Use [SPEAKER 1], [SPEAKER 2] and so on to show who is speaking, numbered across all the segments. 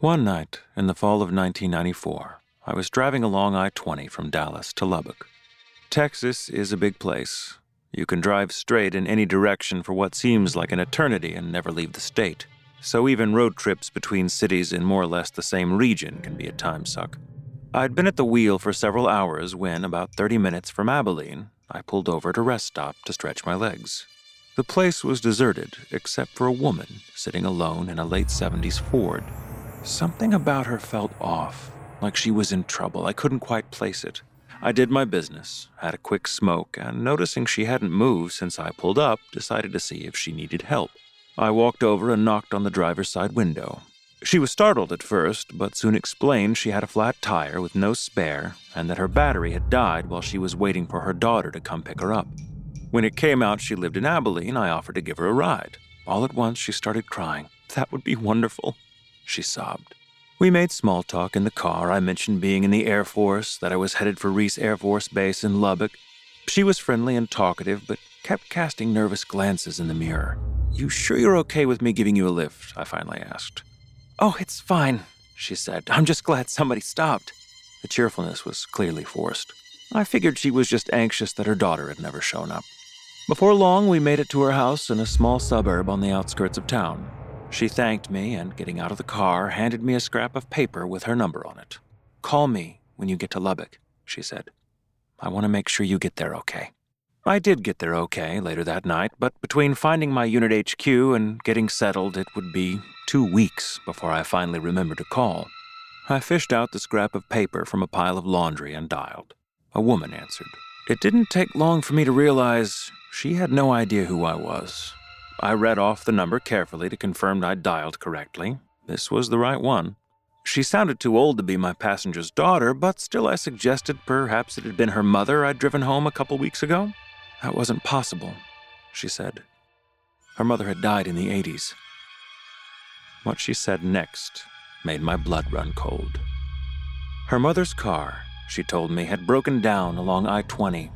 [SPEAKER 1] One night in the fall of 1994, I was driving along I 20 from Dallas to Lubbock. Texas is a big place. You can drive straight in any direction for what seems like an eternity and never leave the state. So even road trips between cities in more or less the same region can be a time suck. I'd been at the wheel for several hours when, about 30 minutes from Abilene, I pulled over at a rest stop to stretch my legs. The place was deserted except for a woman sitting alone in a late 70s Ford. Something about her felt off, like she was in trouble. I couldn't quite place it. I did my business, had a quick smoke, and noticing she hadn't moved since I pulled up, decided to see if she needed help. I walked over and knocked on the driver's side window. She was startled at first, but soon explained she had a flat tire with no spare and that her battery had died while she was waiting for her daughter to come pick her up. When it came out she lived in Abilene, I offered to give her a ride. All at once she started crying. That would be wonderful she sobbed. We made small talk in the car. I mentioned being in the Air Force, that I was headed for Reese Air Force Base in Lubbock. She was friendly and talkative, but kept casting nervous glances in the mirror. You sure you're okay with me giving you a lift? I finally asked. Oh, it's fine, she said. I'm just glad somebody stopped. The cheerfulness was clearly forced. I figured she was just anxious that her daughter had never shown up. Before long, we made it to her house in a small suburb on the outskirts of town. She thanked me and, getting out of the car, handed me a scrap of paper with her number on it. Call me when you get to Lubbock, she said. I want to make sure you get there okay. I did get there okay later that night, but between finding my unit HQ and getting settled, it would be two weeks before I finally remembered to call. I fished out the scrap of paper from a pile of laundry and dialed. A woman answered. It didn't take long for me to realize she had no idea who I was. I read off the number carefully to confirm I'd dialed correctly. This was the right one. She sounded too old to be my passenger's daughter, but still I suggested perhaps it had been her mother I'd driven home a couple weeks ago. That wasn't possible, she said. Her mother had died in the 80s. What she said next made my blood run cold. Her mother's car, she told me, had broken down along I 20.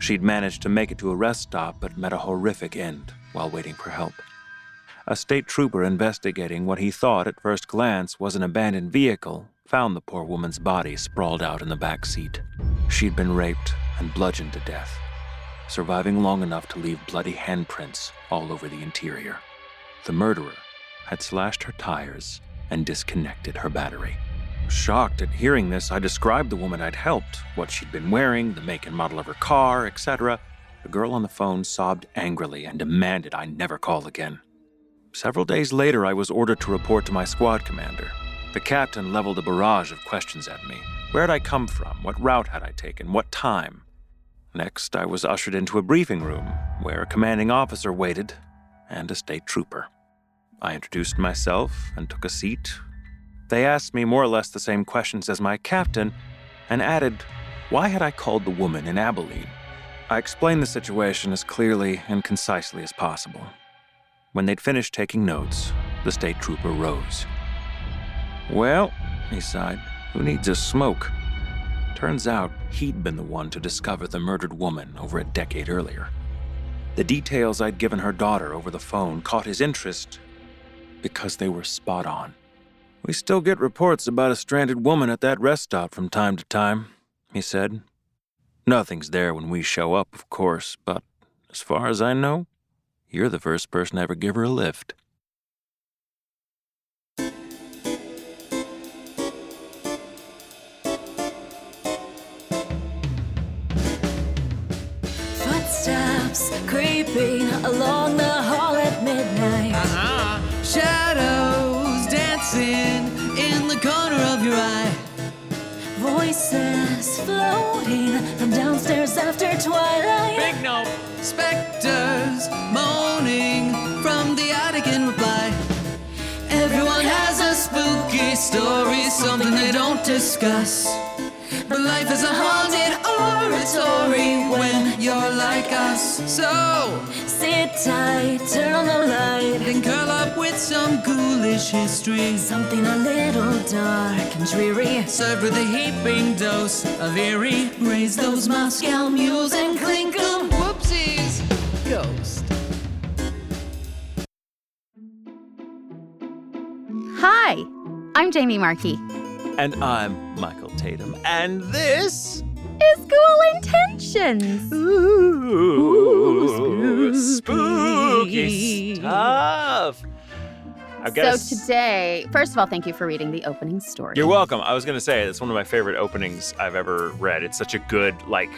[SPEAKER 1] She'd managed to make it to a rest stop but met a horrific end while waiting for help. A state trooper investigating what he thought at first glance was an abandoned vehicle found the poor woman's body sprawled out in the back seat. She'd been raped and bludgeoned to death, surviving long enough to leave bloody handprints all over the interior. The murderer had slashed her tires and disconnected her battery. Shocked at hearing this, I described the woman I'd helped, what she'd been wearing, the make and model of her car, etc. The girl on the phone sobbed angrily and demanded I never call again. Several days later, I was ordered to report to my squad commander. The captain leveled a barrage of questions at me. Where had I come from? What route had I taken? What time? Next, I was ushered into a briefing room where a commanding officer waited and a state trooper. I introduced myself and took a seat. They asked me more or less the same questions as my captain and added, Why had I called the woman in Abilene? I explained the situation as clearly and concisely as possible. When they'd finished taking notes, the state trooper rose. Well, he sighed, who needs a smoke? Turns out he'd been the one to discover the murdered woman over a decade earlier. The details I'd given her daughter over the phone caught his interest because they were spot on. We still get reports about a stranded woman at that rest stop from time to time, he said, Nothing's there when we show up, of course, but as far as I know, you're the first person to ever give her a lift.
[SPEAKER 2] Footsteps creeping along the hall at midnight.
[SPEAKER 3] Uh-huh. Shadows dancing in the corner of your eye.
[SPEAKER 2] Voices floating from downstairs after twilight.
[SPEAKER 3] Big no. Specters moaning from the attic in reply. Everyone has a spooky story, something they don't discuss. But life is a haunted oratory when you're like us. So
[SPEAKER 2] Sit tight, turn on the light.
[SPEAKER 3] then curl up with some ghoulish history.
[SPEAKER 2] Something a little dark and dreary.
[SPEAKER 3] Served with a heaping dose of eerie.
[SPEAKER 2] Raise those Moscow mules and clink clink 'em.
[SPEAKER 3] Whoopsies, ghost.
[SPEAKER 4] Hi, I'm Jamie Markey.
[SPEAKER 1] And I'm Michael Tatum. And this
[SPEAKER 4] Is School Intentions.
[SPEAKER 1] Ooh, spooky stuff. I guess
[SPEAKER 4] So today, first of all, thank you for reading the opening story.
[SPEAKER 1] you're welcome. I was gonna say it's one of my favorite openings I've ever read. It's such a good, like,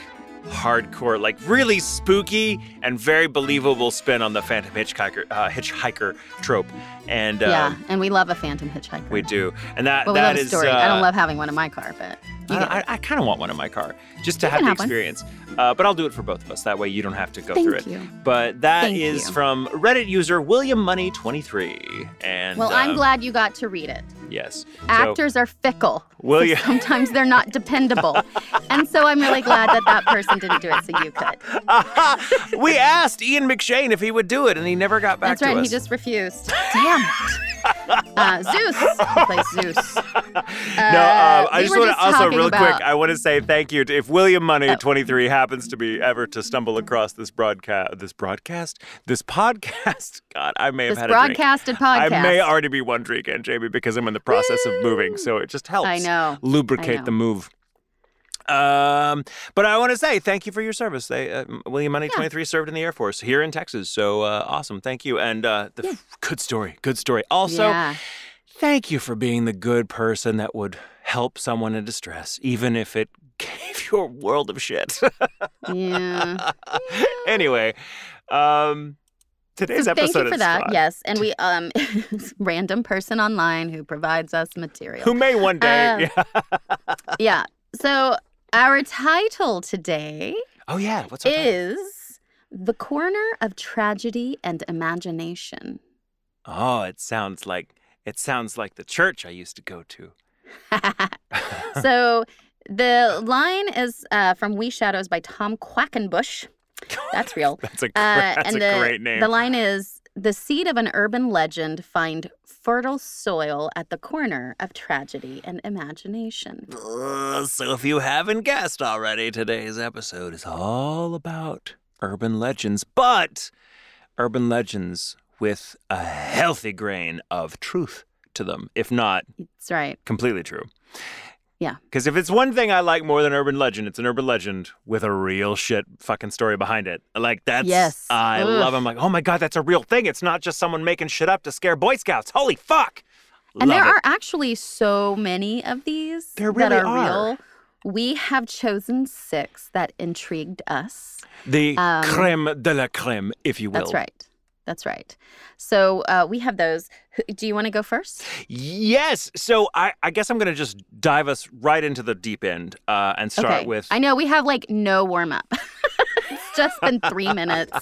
[SPEAKER 1] hardcore, like, really spooky and very believable spin on the Phantom Hitchhiker uh, hitchhiker trope. And
[SPEAKER 4] yeah,
[SPEAKER 1] um,
[SPEAKER 4] and we love a phantom hitchhiker.
[SPEAKER 1] we do. And that
[SPEAKER 4] But
[SPEAKER 1] that is,
[SPEAKER 4] story. I
[SPEAKER 1] uh,
[SPEAKER 4] don't love having one in my car, but you get
[SPEAKER 1] I. I, kind of want one in my car just to
[SPEAKER 4] You
[SPEAKER 1] have the
[SPEAKER 4] have
[SPEAKER 1] experience. Uh, but I'll do it for both of us. That way you don't have to go
[SPEAKER 4] Thank
[SPEAKER 1] through it.
[SPEAKER 4] you.
[SPEAKER 1] But that
[SPEAKER 4] Thank
[SPEAKER 1] is
[SPEAKER 4] you.
[SPEAKER 1] from Reddit user William Money 23. And
[SPEAKER 4] well, I'm
[SPEAKER 1] um,
[SPEAKER 4] glad you got to read it.
[SPEAKER 1] Yes. So-
[SPEAKER 4] Actors are fickle.
[SPEAKER 1] Will
[SPEAKER 4] so
[SPEAKER 1] you-
[SPEAKER 4] Sometimes they're not dependable. and so I'm really glad that that person didn't do it, so you could.
[SPEAKER 1] we asked Ian McShane if he would do it, and he never got back to us.
[SPEAKER 4] That's
[SPEAKER 1] to
[SPEAKER 4] right.
[SPEAKER 1] us.
[SPEAKER 4] He just refused. Damn it. Uh, Zeus. He plays Zeus.
[SPEAKER 1] no,
[SPEAKER 4] Uh,
[SPEAKER 1] um, I
[SPEAKER 4] we
[SPEAKER 1] just want to also real
[SPEAKER 4] about-
[SPEAKER 1] quick. I want to say thank you to if William Money
[SPEAKER 4] Oh.
[SPEAKER 1] 23 happens to be ever to stumble across this broadcast, this broadcast, this podcast. God, I may have
[SPEAKER 4] This
[SPEAKER 1] had a drink.
[SPEAKER 4] broadcasted podcast.
[SPEAKER 1] I may already be one drink in, Jamie, because I'm in the process of moving. So it just helps
[SPEAKER 4] I know.
[SPEAKER 1] lubricate
[SPEAKER 4] I know.
[SPEAKER 1] the move. Um, but I want to say thank you for your service. They, uh, William Money 23 served in the Air Force here in Texas. So uh, awesome. Thank you. And uh, the good story. Good story. Also,
[SPEAKER 4] yeah.
[SPEAKER 1] thank you for being the good person that would help someone in distress, even if it gave you a world of shit.
[SPEAKER 4] Yeah.
[SPEAKER 1] anyway, um, today's
[SPEAKER 4] So
[SPEAKER 1] episode
[SPEAKER 4] thank you for that.
[SPEAKER 1] fun.
[SPEAKER 4] Yes, and we um random person online who provides us material.
[SPEAKER 1] Who may one day.
[SPEAKER 4] Um,
[SPEAKER 1] yeah.
[SPEAKER 4] yeah. So our title today
[SPEAKER 1] Oh, yeah. What's our title?
[SPEAKER 4] is The Corner of Tragedy and Imagination.
[SPEAKER 1] Oh, it sounds like it sounds like the church I used to go to.
[SPEAKER 4] so the line is uh, from We Shadows by Tom Quackenbush. That's real.
[SPEAKER 1] That's a
[SPEAKER 4] Uh,
[SPEAKER 1] that's
[SPEAKER 4] and
[SPEAKER 1] a
[SPEAKER 4] the,
[SPEAKER 1] great name.
[SPEAKER 4] The line is The seed of an urban legend find fertile soil at the corner of tragedy and imagination.
[SPEAKER 1] Uh, so if you haven't guessed already, today's episode is all about urban legends, but urban legends with a healthy grain of truth to them, if not
[SPEAKER 4] That's right.
[SPEAKER 1] completely true.
[SPEAKER 4] Yeah.
[SPEAKER 1] Because if it's one thing I like more than urban legend, it's an urban legend with a real shit fucking story behind it. Like that's
[SPEAKER 4] Yes.
[SPEAKER 1] I
[SPEAKER 4] Ugh.
[SPEAKER 1] love. I'm like, oh my god, that's a real thing. It's not just someone making shit up to scare Boy Scouts. Holy fuck!
[SPEAKER 4] And
[SPEAKER 1] Love
[SPEAKER 4] there
[SPEAKER 1] it.
[SPEAKER 4] are actually so many of these
[SPEAKER 1] There
[SPEAKER 4] that
[SPEAKER 1] really
[SPEAKER 4] are,
[SPEAKER 1] are.
[SPEAKER 4] real. We have chosen six that intrigued us.
[SPEAKER 1] the
[SPEAKER 4] um,
[SPEAKER 1] creme de la creme, if you will.
[SPEAKER 4] That's right. That's right. So uh, we have those. Do you want to go first?
[SPEAKER 1] Yes. So I, I guess I'm going to just dive us right into the deep end uh, and start
[SPEAKER 4] okay.
[SPEAKER 1] with.
[SPEAKER 4] I know we have like no warm up. it's just been three minutes.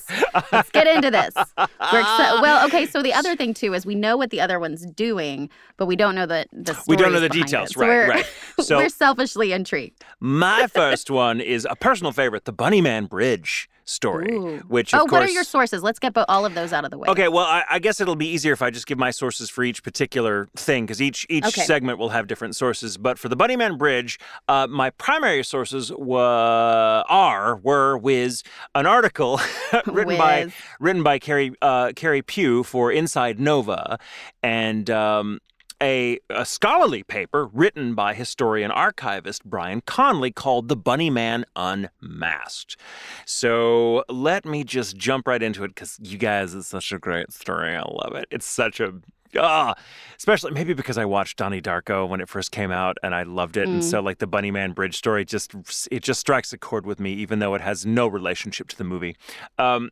[SPEAKER 4] Let's get into this. We're exci- well, okay. So the other thing too is we know what the other one's doing, but we don't know the the
[SPEAKER 1] We don't know the details.
[SPEAKER 4] So
[SPEAKER 1] Right,
[SPEAKER 4] we're-
[SPEAKER 1] right. So-
[SPEAKER 4] we're selfishly intrigued.
[SPEAKER 1] My first one is a personal favorite, the Bunnyman Bridge story,
[SPEAKER 4] Ooh.
[SPEAKER 1] which of
[SPEAKER 4] oh,
[SPEAKER 1] course.
[SPEAKER 4] what are your sources? Let's get all of those out of the way.
[SPEAKER 1] Okay, well, I, I guess it'll be easier if I just give my sources for each particular thing, because each each
[SPEAKER 4] Okay.
[SPEAKER 1] segment will have different sources. But for the Bunnyman Bridge, uh, my primary sources wa- are were with an article written by written by Carrie uh, Carrie Pugh for Inside Nova, and. Um, a, a scholarly paper written by historian archivist Brian Conley called The Bunny Man Unmasked. So let me just jump right into it because you guys, it's such a great story. I love it. It's such a Ah, especially maybe because I watched Donnie Darko when it first came out and I loved it, and so like the Bunny Man Bridge story just it just strikes a chord with me, even though it has no relationship to the movie. Um,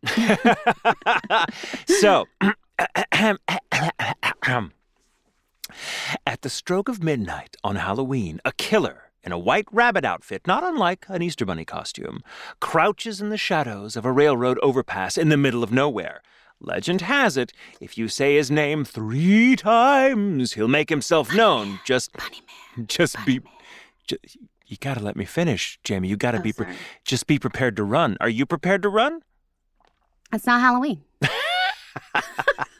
[SPEAKER 1] so. At the stroke of midnight on Halloween, a killer in a white rabbit outfit, not unlike an Easter Bunny costume, crouches in the shadows of a railroad overpass in the middle of nowhere. Legend has it, if you say his name three times, he'll make himself known. Just, just be, ju- you gotta let me finish, Jamie. You gotta
[SPEAKER 4] Oh,
[SPEAKER 1] be, pre- just be prepared to run. Are you prepared to run?
[SPEAKER 4] It's not Halloween.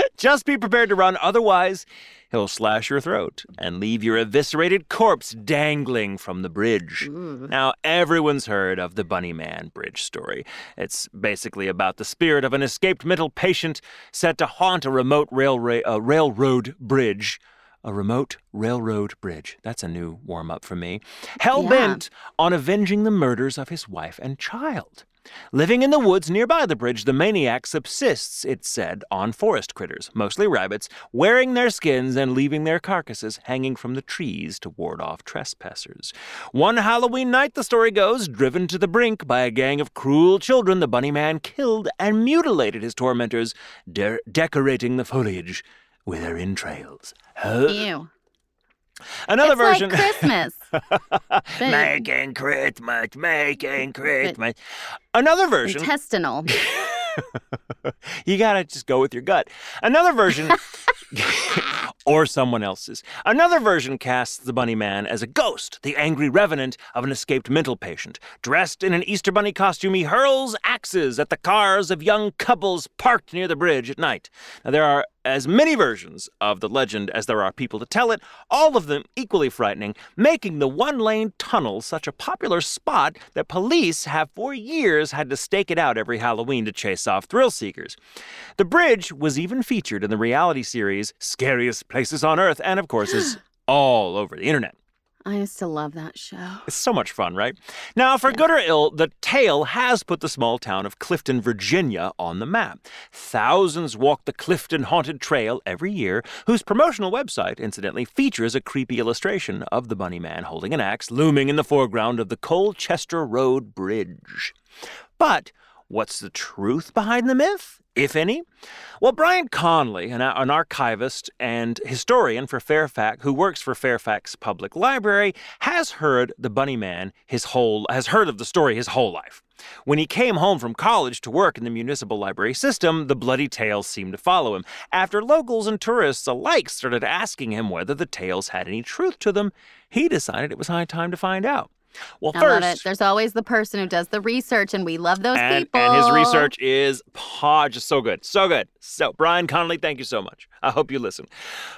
[SPEAKER 1] Just be prepared to run, otherwise, he'll slash your throat and leave your eviscerated corpse dangling from the bridge. Now, everyone's heard of the Bunnyman Bridge story. It's basically about the spirit of an escaped mental patient set to haunt a remote railra- uh, railroad bridge a remote railroad bridge. That's a new warm up for me. Hell bent on avenging the murders of his wife and child. Living in the woods nearby the bridge, the maniac subsists, it's said, on forest critters, mostly rabbits, wearing their skins and leaving their carcasses hanging from the trees to ward off trespassers. One Halloween night, the story goes, driven to the brink by a gang of cruel children, the bunny man killed and mutilated his tormentors, de- decorating the foliage with their entrails.
[SPEAKER 4] Ew.
[SPEAKER 1] Another
[SPEAKER 4] it's
[SPEAKER 1] version.
[SPEAKER 4] like Christmas.
[SPEAKER 1] Making Christmas, making Christmas. Another version.
[SPEAKER 4] intestinal.
[SPEAKER 1] you gotta just go with your gut. Another version, or someone else's. Another version casts the Bunny Man as a ghost, the angry revenant of an escaped mental patient. Dressed in an Easter Bunny costume, he hurls axes at the cars of young couples parked near the bridge at night. Now, there are as many versions of the legend as there are people to tell it, all of them equally frightening, making the one lane tunnel such a popular spot that police have for years had to stake it out every Halloween to chase off thrill seekers. The bridge was even featured in the reality series Scariest Places on Earth, and of course is all over the internet.
[SPEAKER 4] I used to love that show.
[SPEAKER 1] It's so much fun, right? Now, for good or ill, the tale has put the small town of Clifton, Virginia on the map. Thousands walk the Clifton Haunted Trail every year, whose promotional website, incidentally, features a creepy illustration of the bunny man holding an axe looming in the foreground of the Colchester Road Bridge. But what's the truth behind the myth? if any? Well, Brian Conley, an, an, archivist and historian for Fairfax, who works for Fairfax Public Library, has heard the Bunny Man his whole has heard of the story his whole life. When he came home from college to work in the municipal library system, the bloody tales seemed to follow him. After locals and tourists alike started asking him whether the tales had any truth to them, he decided it was high time to find out. Well,
[SPEAKER 4] I
[SPEAKER 1] first,
[SPEAKER 4] love it. There's always the person who does the research, and we love those
[SPEAKER 1] and,
[SPEAKER 4] people.
[SPEAKER 1] and his research is paw, just so good, so good. So, Brian Connolly, thank you so much. I hope you listen.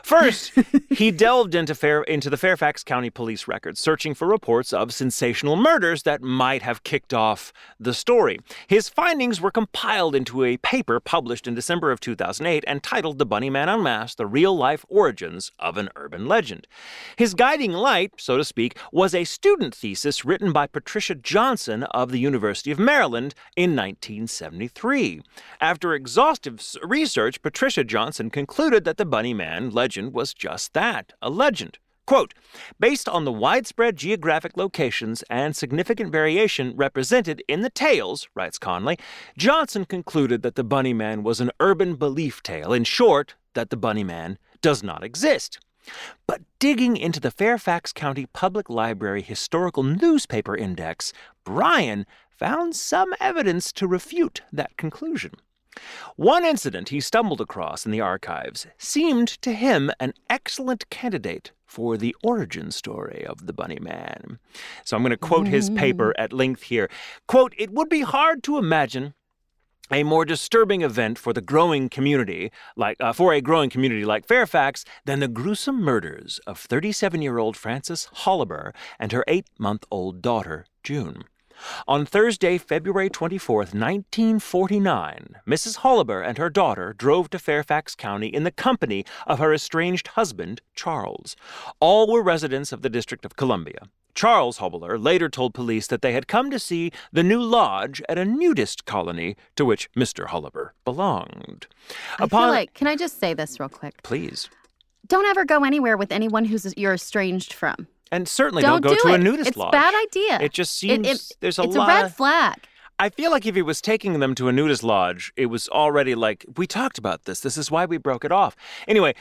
[SPEAKER 1] First, he delved into Fair into the Fairfax County Police records, searching for reports of sensational murders that might have kicked off the story. His findings were compiled into a paper published in December of 2008 and titled "The Bunny Man Unmasked: The Real Life Origins of an Urban Legend." His guiding light, so to speak, was a student thesis written by Patricia Johnson of the University of Maryland in 1973. After exhaustive research, Patricia Johnson concluded that the Bunny Man legend was just that a legend. Quote, based on the widespread geographic locations and significant variation represented in the tales, writes Conley, Johnson concluded that the Bunny Man was an urban belief tale. In short, that the Bunny Man does not exist. But digging into the Fairfax County Public Library Historical Newspaper Index, Brian found some evidence to refute that conclusion. One incident he stumbled across in the archives seemed to him an excellent candidate for the origin story of the Bunny Man. So I'm going to quote his paper mm. at length here. Quote, It would be hard to imagine a more disturbing event for the growing community, like uh, for a growing community like Fairfax, than the gruesome murders of 37-year-old Frances Holliber and her eight-month-old daughter, June. On Thursday, February 24, 1949, Mrs. Holliber and her daughter drove to Fairfax County in the company of her estranged husband, Charles. All were residents of the District of Columbia. Charles Holliber later told police that they had come to see the new lodge at a nudist colony to which Mr. Holliber belonged.
[SPEAKER 4] I feel like, can I just say this real quick?
[SPEAKER 1] Please.
[SPEAKER 4] Don't ever go anywhere with anyone who's you're estranged from.
[SPEAKER 1] And certainly
[SPEAKER 4] don't,
[SPEAKER 1] don't, go
[SPEAKER 4] do
[SPEAKER 1] to
[SPEAKER 4] it.
[SPEAKER 1] a nudist
[SPEAKER 4] it's
[SPEAKER 1] lodge.
[SPEAKER 4] It's a bad idea.
[SPEAKER 1] It just seems
[SPEAKER 4] it, it,
[SPEAKER 1] there's a
[SPEAKER 4] it's
[SPEAKER 1] lot.
[SPEAKER 4] It's a red flag.
[SPEAKER 1] I feel like if he was taking them to a nudist lodge, it was already like, we talked about this. This is why we broke it off. Anyway,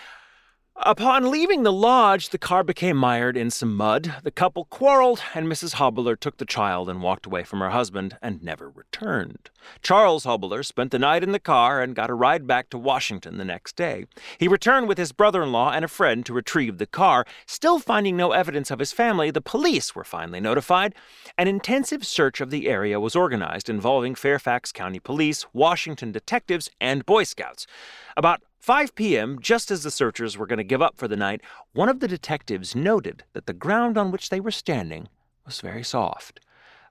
[SPEAKER 1] upon leaving the lodge, the car became mired in some mud. The couple quarreled, and Mrs. Holliber took the child and walked away from her husband and never returned. Charles Holliber spent the night in the car and got a ride back to Washington the next day. He returned with his brother in law and a friend to retrieve the car. Still finding no evidence of his family, the police were finally notified. An intensive search of the area was organized involving Fairfax County Police, Washington detectives, and Boy Scouts. About 5 p.m., just as the searchers were going to give up for the night, one of the detectives noted that the ground on which they were standing was very soft.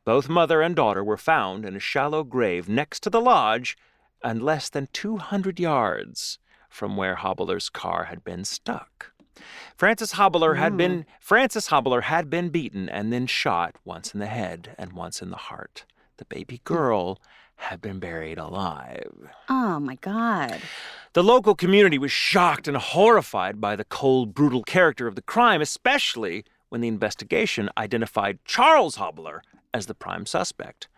[SPEAKER 1] Both mother and daughter were found in a shallow grave next to the lodge and less than 200 yards from where Hobbler's car had been stuck. Francis Hobbler had been hmm. Francis Hobbler had been beaten and then shot once in the head and once in the heart. The baby hmm. girl had been buried alive.
[SPEAKER 4] Oh my God.
[SPEAKER 1] The local community was shocked and horrified by the cold, brutal character of the crime, especially when the investigation identified Charles Hobbler as the prime suspect.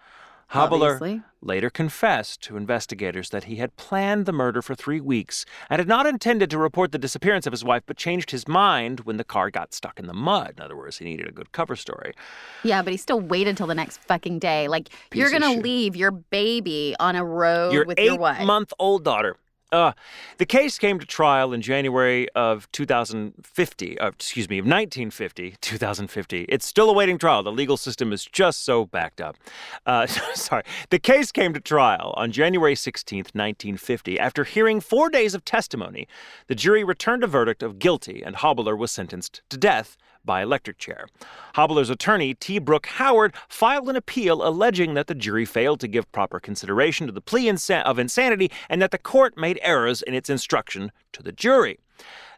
[SPEAKER 1] Hobbler later confessed to investigators that he had planned the murder for three weeks and had not intended to report the disappearance of his wife, but changed his mind when the car got stuck in the mud. In other words, he needed a good cover story.
[SPEAKER 4] Yeah, but he still waited until the next fucking day. Like you're gonna leave your baby on a road
[SPEAKER 1] your
[SPEAKER 4] with your wife.
[SPEAKER 1] eight-month-old daughter. Uh, the case came to trial in January of 2050, uh, excuse me, of 1950, 2050. It's still awaiting trial. The legal system is just so backed up. Uh, sorry. The case came to trial on January 16th, 1950. After hearing four days of testimony, the jury returned a verdict of guilty, and Hobbler was sentenced to death by electric chair. Hobbler's attorney, T. Brooke Howard, filed an appeal alleging that the jury failed to give proper consideration to the plea insa- of insanity and that the court made errors in its instruction to the jury.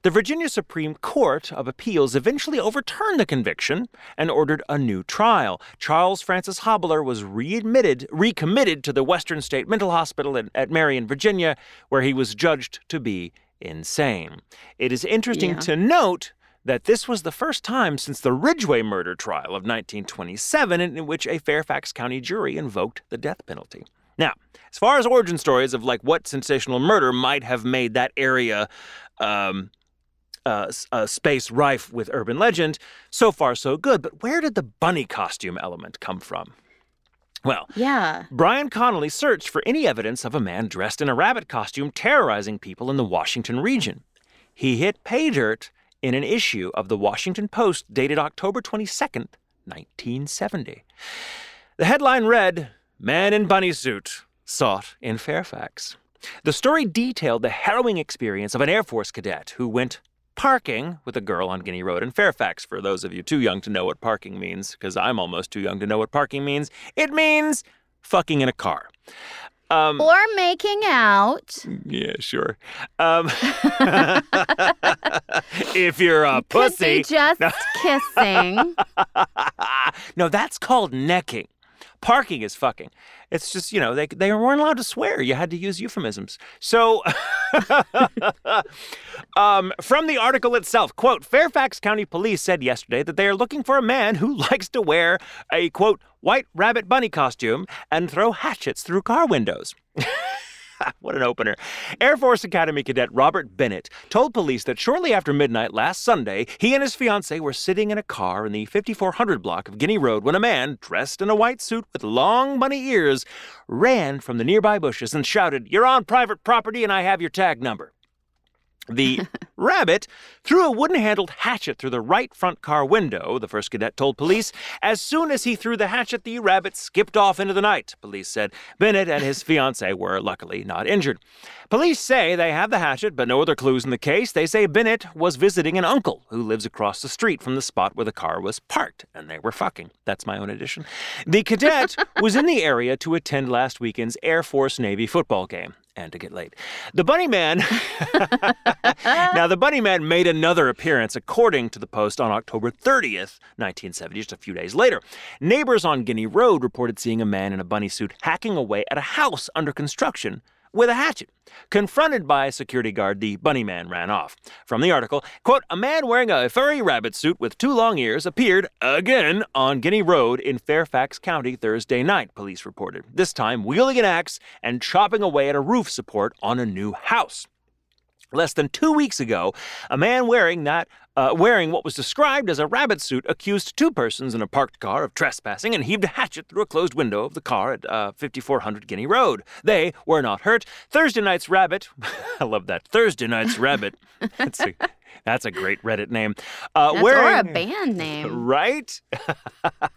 [SPEAKER 1] The Virginia Supreme Court of Appeals eventually overturned the conviction and ordered a new trial. Charles Francis Hobbler was readmitted, recommitted to the Western State Mental Hospital at, at Marion, Virginia, where he was judged to be insane. It is interesting
[SPEAKER 4] Yeah.
[SPEAKER 1] to note that this was the first time since the Ridgway murder trial of 1927 in, which a Fairfax County jury invoked the death penalty. Now, as far as origin stories of like what sensational murder might have made that area um, uh, uh, space rife with urban legend, so far so good. But where did the bunny costume element come from? Well,
[SPEAKER 4] Yeah.
[SPEAKER 1] Brian Connolly searched for any evidence of a man dressed in a rabbit costume terrorizing people in the Washington region. He hit pay dirt in an issue of the Washington Post dated October 22nd, 1970. The headline read Man in Bunny Suit Sought in Fairfax. The story detailed the harrowing experience of an Air Force cadet who went parking with a girl on Guinea Road in Fairfax. For those of you too young to know what parking means, because I'm almost too young to know what parking means, it means fucking in a car. Um,
[SPEAKER 4] Or making out.
[SPEAKER 1] yeah, sure. Um, if you're a pussy,
[SPEAKER 4] just kissing.
[SPEAKER 1] no, that's called necking. Parking is fucking. It's just, you know, they, they weren't allowed to swear. You had to use euphemisms. So, um, from the article itself, quote, Fairfax County Police said yesterday that they are looking for a man who likes to wear a, quote, white rabbit bunny costume and throw hatchets through car windows. what an opener. Air Force Academy cadet Robert Bennett told police that shortly after midnight last Sunday, he and his fiancee were sitting in a car in the 5400 block of Guinea Road when a man, dressed in a white suit with long bunny ears, ran from the nearby bushes and shouted, You're on private property and I have your tag number. The rabbit threw a wooden handled hatchet through the right front car window, the first cadet told police. As soon as he threw the hatchet, the rabbit skipped off into the night, police said. Bennett and his fiancee were luckily not injured. Police say they have the hatchet, but no other clues in the case. They say Bennett was visiting an uncle who lives across the street from the spot where the car was parked, and they were fucking. That's my own addition. The cadet was in the area to attend last weekend's Air Force Navy football game and to get late. The Bunny Man. now, the Bunny Man made another appearance, according to the Post, on October 30th, 1970, just a few days later. Neighbors on Guinea Road reported seeing a man in a bunny suit hacking away at a house under construction with a hatchet. Confronted by a security guard, the bunny man ran off. From the article, quote, a man wearing a furry rabbit suit with two long ears appeared again on Guinea Road in Fairfax County Thursday night, police reported. This time wielding an axe and chopping away at a roof support on a new house. Less than two weeks ago, a man wearing that uh, wearing what was described as a rabbit suit accused two persons in a parked car of trespassing and heaved a hatchet through a closed window of the car at uh, 5400 Guinea Road. They were not hurt. Thursday night's rabbit, I love that. Thursday night's rabbit. That's a, that's a great Reddit name. Uh,
[SPEAKER 4] That's
[SPEAKER 1] wearing,
[SPEAKER 4] or a band name.
[SPEAKER 1] Right?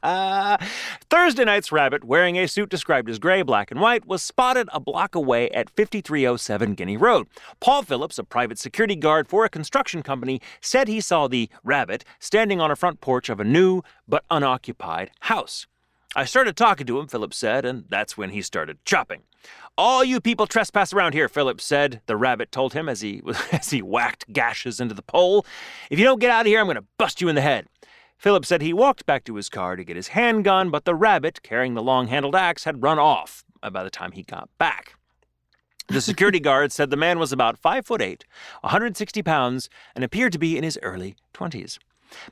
[SPEAKER 1] Thursday night's rabbit, wearing a suit described as gray, black, and white, was spotted a block away at 5307 Guinea Road. Paul Phillips, a private security guard for a construction company, said he saw the rabbit standing on a front porch of a new but unoccupied house. I started talking to him, Phillips said, and that's when he started chopping. All you people trespass around here, Philip said, the rabbit told him as he, as he whacked gashes into the pole. If you don't get out of here, I'm going to bust you in the head. Philip said he walked back to his car to get his handgun, but the rabbit, carrying the long handled axe, had run off by the time he got back. The security guard said the man was about 5 foot 8, 160 pounds, and appeared to be in his early 20s.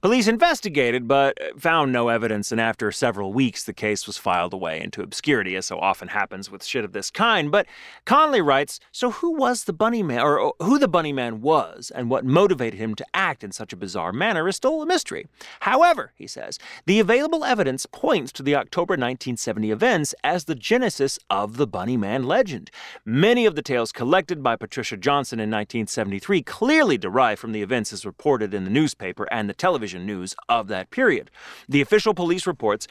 [SPEAKER 1] Police investigated, but uh, found no evidence, and after several weeks, the case was filed away into obscurity, as so often happens with shit of this kind. But Conley writes So, who was the Bunny Man, or oh, who the Bunny Man was, and what motivated him to act in such a bizarre manner is still a mystery. However, he says, the available evidence points to the October 1970 events as the genesis of the Bunny Man legend. Many of the tales collected by Patricia Johnson in 1973 clearly derive from the events as reported in the newspaper and the television news of that period. The official police reports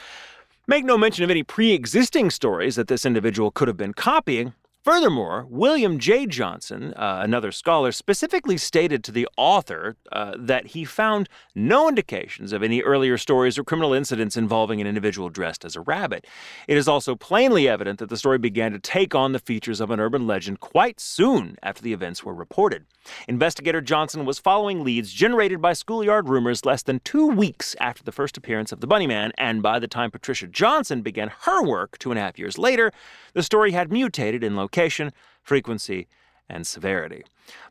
[SPEAKER 1] make no mention of any pre existing stories that this individual could have been copying, Furthermore, William J. Johnson, uh, another scholar, specifically stated to the author uh, that he found no indications of any earlier stories or criminal incidents involving an individual dressed as a rabbit. It is also plainly evident that the story began to take on the features of an urban legend quite soon after the events were reported. Investigator Johnson was following leads generated by schoolyard rumors less than two weeks after the first appearance of the Bunny Man, and by the time Patricia Johnson began her work two and a half years later, the story had mutated in location, frequency, and severity.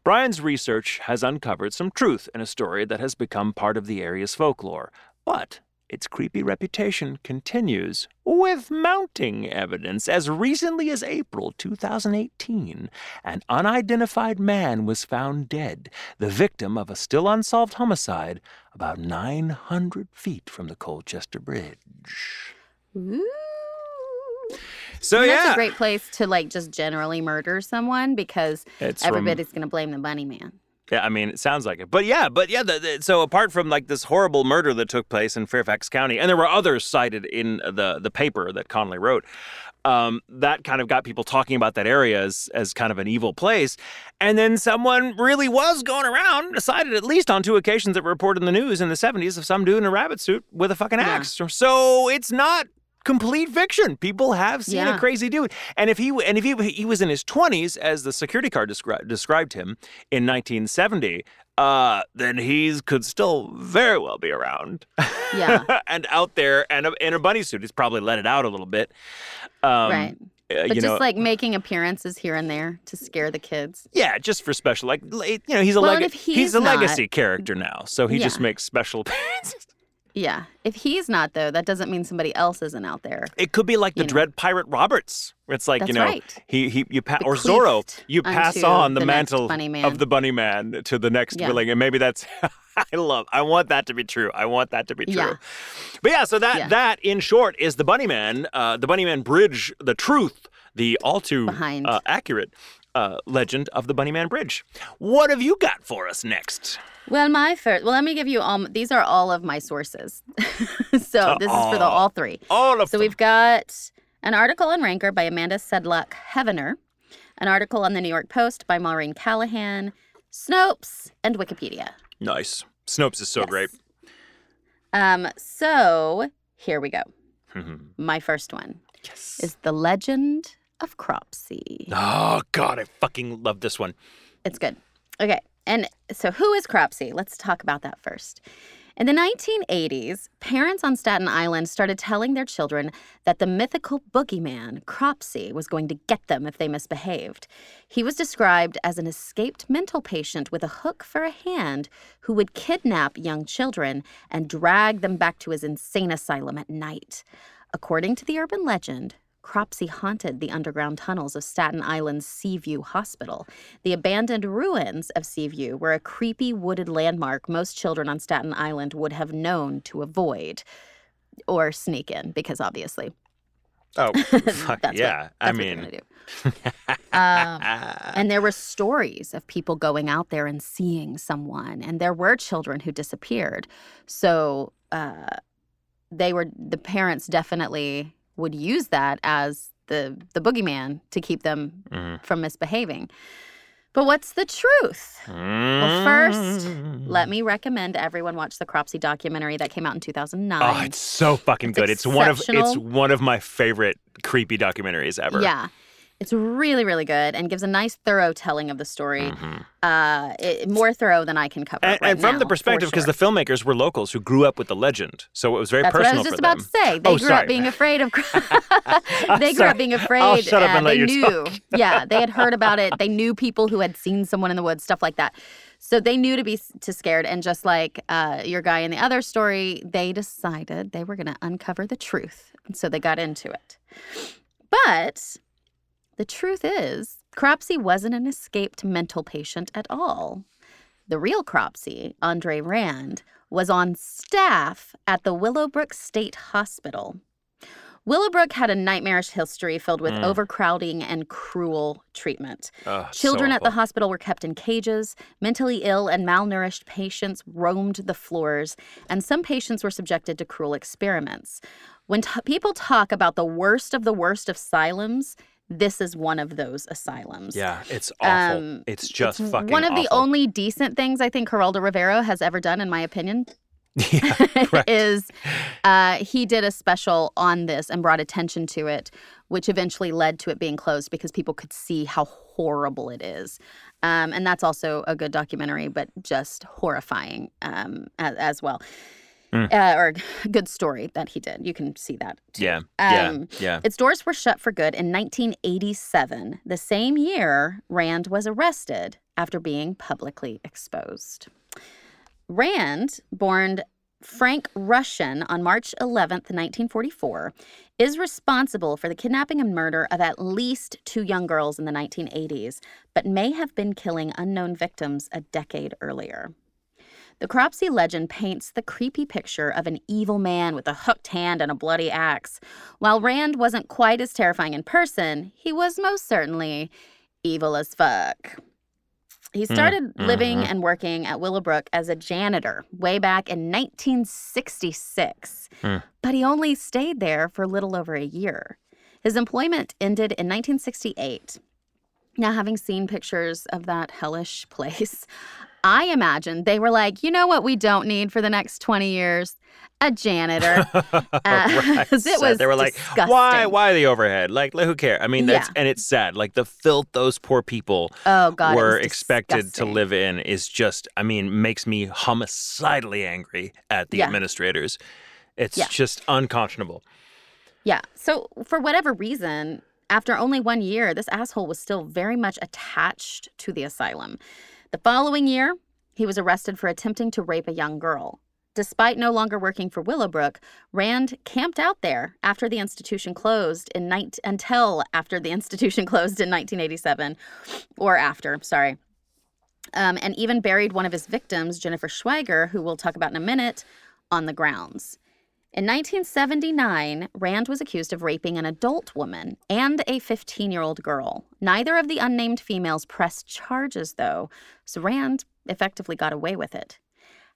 [SPEAKER 1] Brian's research has uncovered some truth in a story that has become part of the area's folklore, but its creepy reputation continues with mounting evidence. As recently as April 2018, an unidentified man was found dead, the victim of a still unsolved homicide about 900 feet from the Colchester Bridge.
[SPEAKER 4] Ooh.
[SPEAKER 1] So
[SPEAKER 4] And
[SPEAKER 1] yeah,
[SPEAKER 4] That's a great place to like just generally murder someone because
[SPEAKER 1] It's
[SPEAKER 4] everybody's going to blame the bunny man.
[SPEAKER 1] Yeah, I mean, it sounds like it. But yeah, but yeah, the, the, so apart from like this horrible murder that took place in Fairfax County, and there were others cited in the the paper that Conley wrote, um, that kind of got people talking about that area as, as kind of an evil place. And then someone really was going around, decided at least on two occasions that were reported in the news in the 70s of some dude in a rabbit suit with a fucking
[SPEAKER 4] Yeah.
[SPEAKER 1] axe. So it's not complete fiction. People have seen a crazy dude. And if he and if he he was in his 20s as the security guard descri- described him in 1970, uh, then he could still very well be around.
[SPEAKER 4] Yeah.
[SPEAKER 1] and out there and in a bunny suit. He's probably let it out a little bit. Um,
[SPEAKER 4] right.
[SPEAKER 1] uh,
[SPEAKER 4] But just
[SPEAKER 1] know,
[SPEAKER 4] like making appearances here and there to scare the kids.
[SPEAKER 1] yeah, just for special, like you know, he's a
[SPEAKER 4] Well,
[SPEAKER 1] leg-
[SPEAKER 4] if he's
[SPEAKER 1] a
[SPEAKER 4] not-
[SPEAKER 1] legacy character now, so he just makes special appearances.
[SPEAKER 4] Yeah. If he's not, though, that doesn't mean somebody else isn't out there.
[SPEAKER 1] It could be like the
[SPEAKER 4] know.
[SPEAKER 1] Dread Pirate Roberts. It's like you know,
[SPEAKER 4] right.
[SPEAKER 1] he he you pa- or Zorro, you pass on the,
[SPEAKER 4] the
[SPEAKER 1] mantle of the Bunny Man to the next
[SPEAKER 4] Yeah.
[SPEAKER 1] willing, and maybe that's. I love. I want that to be true. I want that to be true.
[SPEAKER 4] Yeah.
[SPEAKER 1] But yeah, so that
[SPEAKER 4] Yeah.
[SPEAKER 1] that in short is the Bunny Man, uh, the Bunny Man Bridge, the truth, the all too uh, accurate uh, legend of the Bunny Man Bridge. What have you got for us next?
[SPEAKER 4] Well, my first. Well, let me give you all. These are all of my sources. so this is for the all three.
[SPEAKER 1] All of
[SPEAKER 4] So
[SPEAKER 1] them.
[SPEAKER 4] we've got an article on Ranker by Amanda Sedlock Heavener, an article on the New York Post by Maureen Callahan, Snopes, and Wikipedia.
[SPEAKER 1] nice. Snopes is so
[SPEAKER 4] Yes.
[SPEAKER 1] great.
[SPEAKER 4] Um, so here we go.
[SPEAKER 1] Mhm.
[SPEAKER 4] My first one
[SPEAKER 1] yes.
[SPEAKER 4] is the Legend of Cropsey.
[SPEAKER 1] oh God, I fucking love this one.
[SPEAKER 4] It's good. Okay. And so, who is Cropsey? Let's talk about that first. In the 1980s, parents on Staten Island started telling their children that the mythical boogeyman, Cropsey, was going to get them if they misbehaved. He was described as an escaped mental patient with a hook for a hand who would kidnap young children and drag them back to his insane asylum at night. According to the urban legend, Cropsey haunted the underground tunnels of Staten Island's Seaview Hospital. The abandoned ruins of Seaview were a creepy wooded landmark most children on Staten Island would have known to avoid or sneak in, because obviously
[SPEAKER 1] Oh, fuck yeah.
[SPEAKER 4] what,
[SPEAKER 1] I mean,
[SPEAKER 4] you're gonna do. um, and there were stories of people going out there and seeing someone, and there were children who disappeared. So uh, they were the parents definitely would use that as the the boogeyman to keep them
[SPEAKER 1] Mhm.
[SPEAKER 4] from misbehaving. But what's the truth? Well, first,
[SPEAKER 1] Mm.
[SPEAKER 4] let me recommend everyone watch the Cropsey documentary that came out in 2009.
[SPEAKER 1] Oh, it's so fucking
[SPEAKER 4] It's
[SPEAKER 1] good. It's one of it's one of my favorite creepy documentaries ever.
[SPEAKER 4] Yeah. It's really, really good and gives a nice, thorough telling of the story.
[SPEAKER 5] Mm-hmm.
[SPEAKER 4] Uh, it, more thorough than I can cover.
[SPEAKER 1] And,
[SPEAKER 4] right
[SPEAKER 1] and from
[SPEAKER 4] now,
[SPEAKER 1] the perspective, because
[SPEAKER 4] sure.
[SPEAKER 1] the filmmakers were locals who grew up with the legend, so it was very
[SPEAKER 4] That's what I was just about
[SPEAKER 1] them.
[SPEAKER 4] to say. They
[SPEAKER 1] Oh,
[SPEAKER 4] grew
[SPEAKER 1] sorry.
[SPEAKER 4] up being afraid of. they grew
[SPEAKER 1] sorry.
[SPEAKER 4] up being afraid.
[SPEAKER 1] I'll shut up
[SPEAKER 4] uh,
[SPEAKER 1] and let
[SPEAKER 4] they
[SPEAKER 1] you
[SPEAKER 4] knew.
[SPEAKER 1] talk.
[SPEAKER 4] yeah, they had heard about it. They knew people who had seen someone in the woods, stuff like that. So they knew to be to scared. And just like uh, your guy in the other story, they decided they were going to uncover the truth. And so they got into it. But the truth is, Cropsey wasn't an escaped mental patient at all. The real Cropsey, Andre Rand, was on staff at the Willowbrook State Hospital. Willowbrook had a nightmarish history filled with hmm. overcrowding and cruel treatment.
[SPEAKER 1] Ugh, so
[SPEAKER 4] Children at the hospital were kept in cages. Mentally ill and malnourished patients roamed the floors, and some patients were subjected to cruel experiments. When t- people talk about the worst of the worst of asylums, this is one of those asylums.
[SPEAKER 1] Yeah, it's awful.
[SPEAKER 4] Um,
[SPEAKER 1] it's just
[SPEAKER 4] It's
[SPEAKER 1] fucking
[SPEAKER 4] one of the only decent things I think Geraldo Rivera has ever done, in my opinion,
[SPEAKER 1] yeah,
[SPEAKER 4] is uh, he did a special on this and brought attention to it, which eventually led to it being closed because people could see how horrible it is. Um, and that's also a good documentary, but just horrifying um, as, as well.
[SPEAKER 1] Mm.
[SPEAKER 4] Uh, or a good story that he did. You can see that too.
[SPEAKER 1] yeah, yeah,
[SPEAKER 4] Um,
[SPEAKER 1] yeah.
[SPEAKER 4] Its doors were shut for good in 1987, the same year Rand was arrested after being publicly exposed. Rand, born Frank Rushan on March 11th, 1944, is responsible for the kidnapping and murder of at least two young girls in the 1980s, but may have been killing unknown victims a decade earlier. The Cropsey legend paints the creepy picture of an evil man with a hooked hand and a bloody axe. While Rand wasn't quite as terrifying in person, he was most certainly evil as fuck. He started living and working at Willowbrook as a janitor way back in 1966,
[SPEAKER 1] Hmm.
[SPEAKER 4] but he only stayed there for a little over a year. His employment ended in 1968. Now, having seen pictures of that hellish place, I imagine they were like, you know what we don't need for the next 20 years? A janitor. Uh,
[SPEAKER 1] Right,
[SPEAKER 4] it
[SPEAKER 1] sad.
[SPEAKER 4] was
[SPEAKER 1] they were like,
[SPEAKER 4] disgusting.
[SPEAKER 1] why, why the overhead? Like, who cares? I mean, that's
[SPEAKER 4] Yeah.
[SPEAKER 1] and it's sad. Like the filth those poor people
[SPEAKER 4] Oh, God.
[SPEAKER 1] were expected to live in is just, I mean, makes me homicidally angry at the
[SPEAKER 4] Yeah.
[SPEAKER 1] administrators. It's
[SPEAKER 4] Yeah.
[SPEAKER 1] just unconscionable.
[SPEAKER 4] Yeah. So, for whatever reason, after only one year, this asshole was still very much attached to the asylum. The following year, he was arrested for attempting to rape a young girl. Despite no longer working for Willowbrook, Rand camped out there after the institution closed in until after the institution closed in 1987, or after, sorry. Um, and even buried one of his victims, Jennifer Schweiger, who we'll talk about in a minute, on the grounds. In 1979, Rand was accused of raping an adult woman and a 15 year old girl. Neither of the unnamed females pressed charges, though, so Rand effectively got away with it.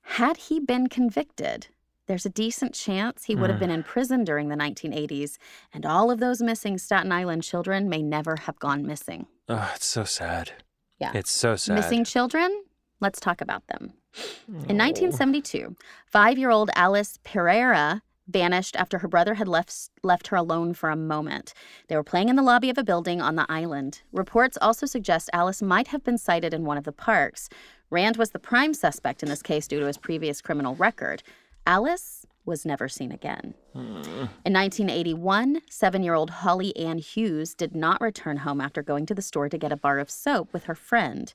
[SPEAKER 4] Had he been convicted, there's a decent chance he would have been in prison during the 1980s, and all of those missing Staten Island children may never have gone missing.
[SPEAKER 1] Oh, it's so sad.
[SPEAKER 4] Yeah.
[SPEAKER 1] It's so sad.
[SPEAKER 4] Missing children? Let's talk about them. In 1972, five year old Alice Pereira vanished after her brother had left, left her alone for a moment. They were playing in the lobby of a building on the island. Reports also suggest Alice might have been sighted in one of the parks. Rand was the prime suspect in this case due to his previous criminal record. Alice was never seen again. Hmm. In 1981, seven year old Holly Ann Hughes did not return home after going to the store to get a bar of soap with her friend.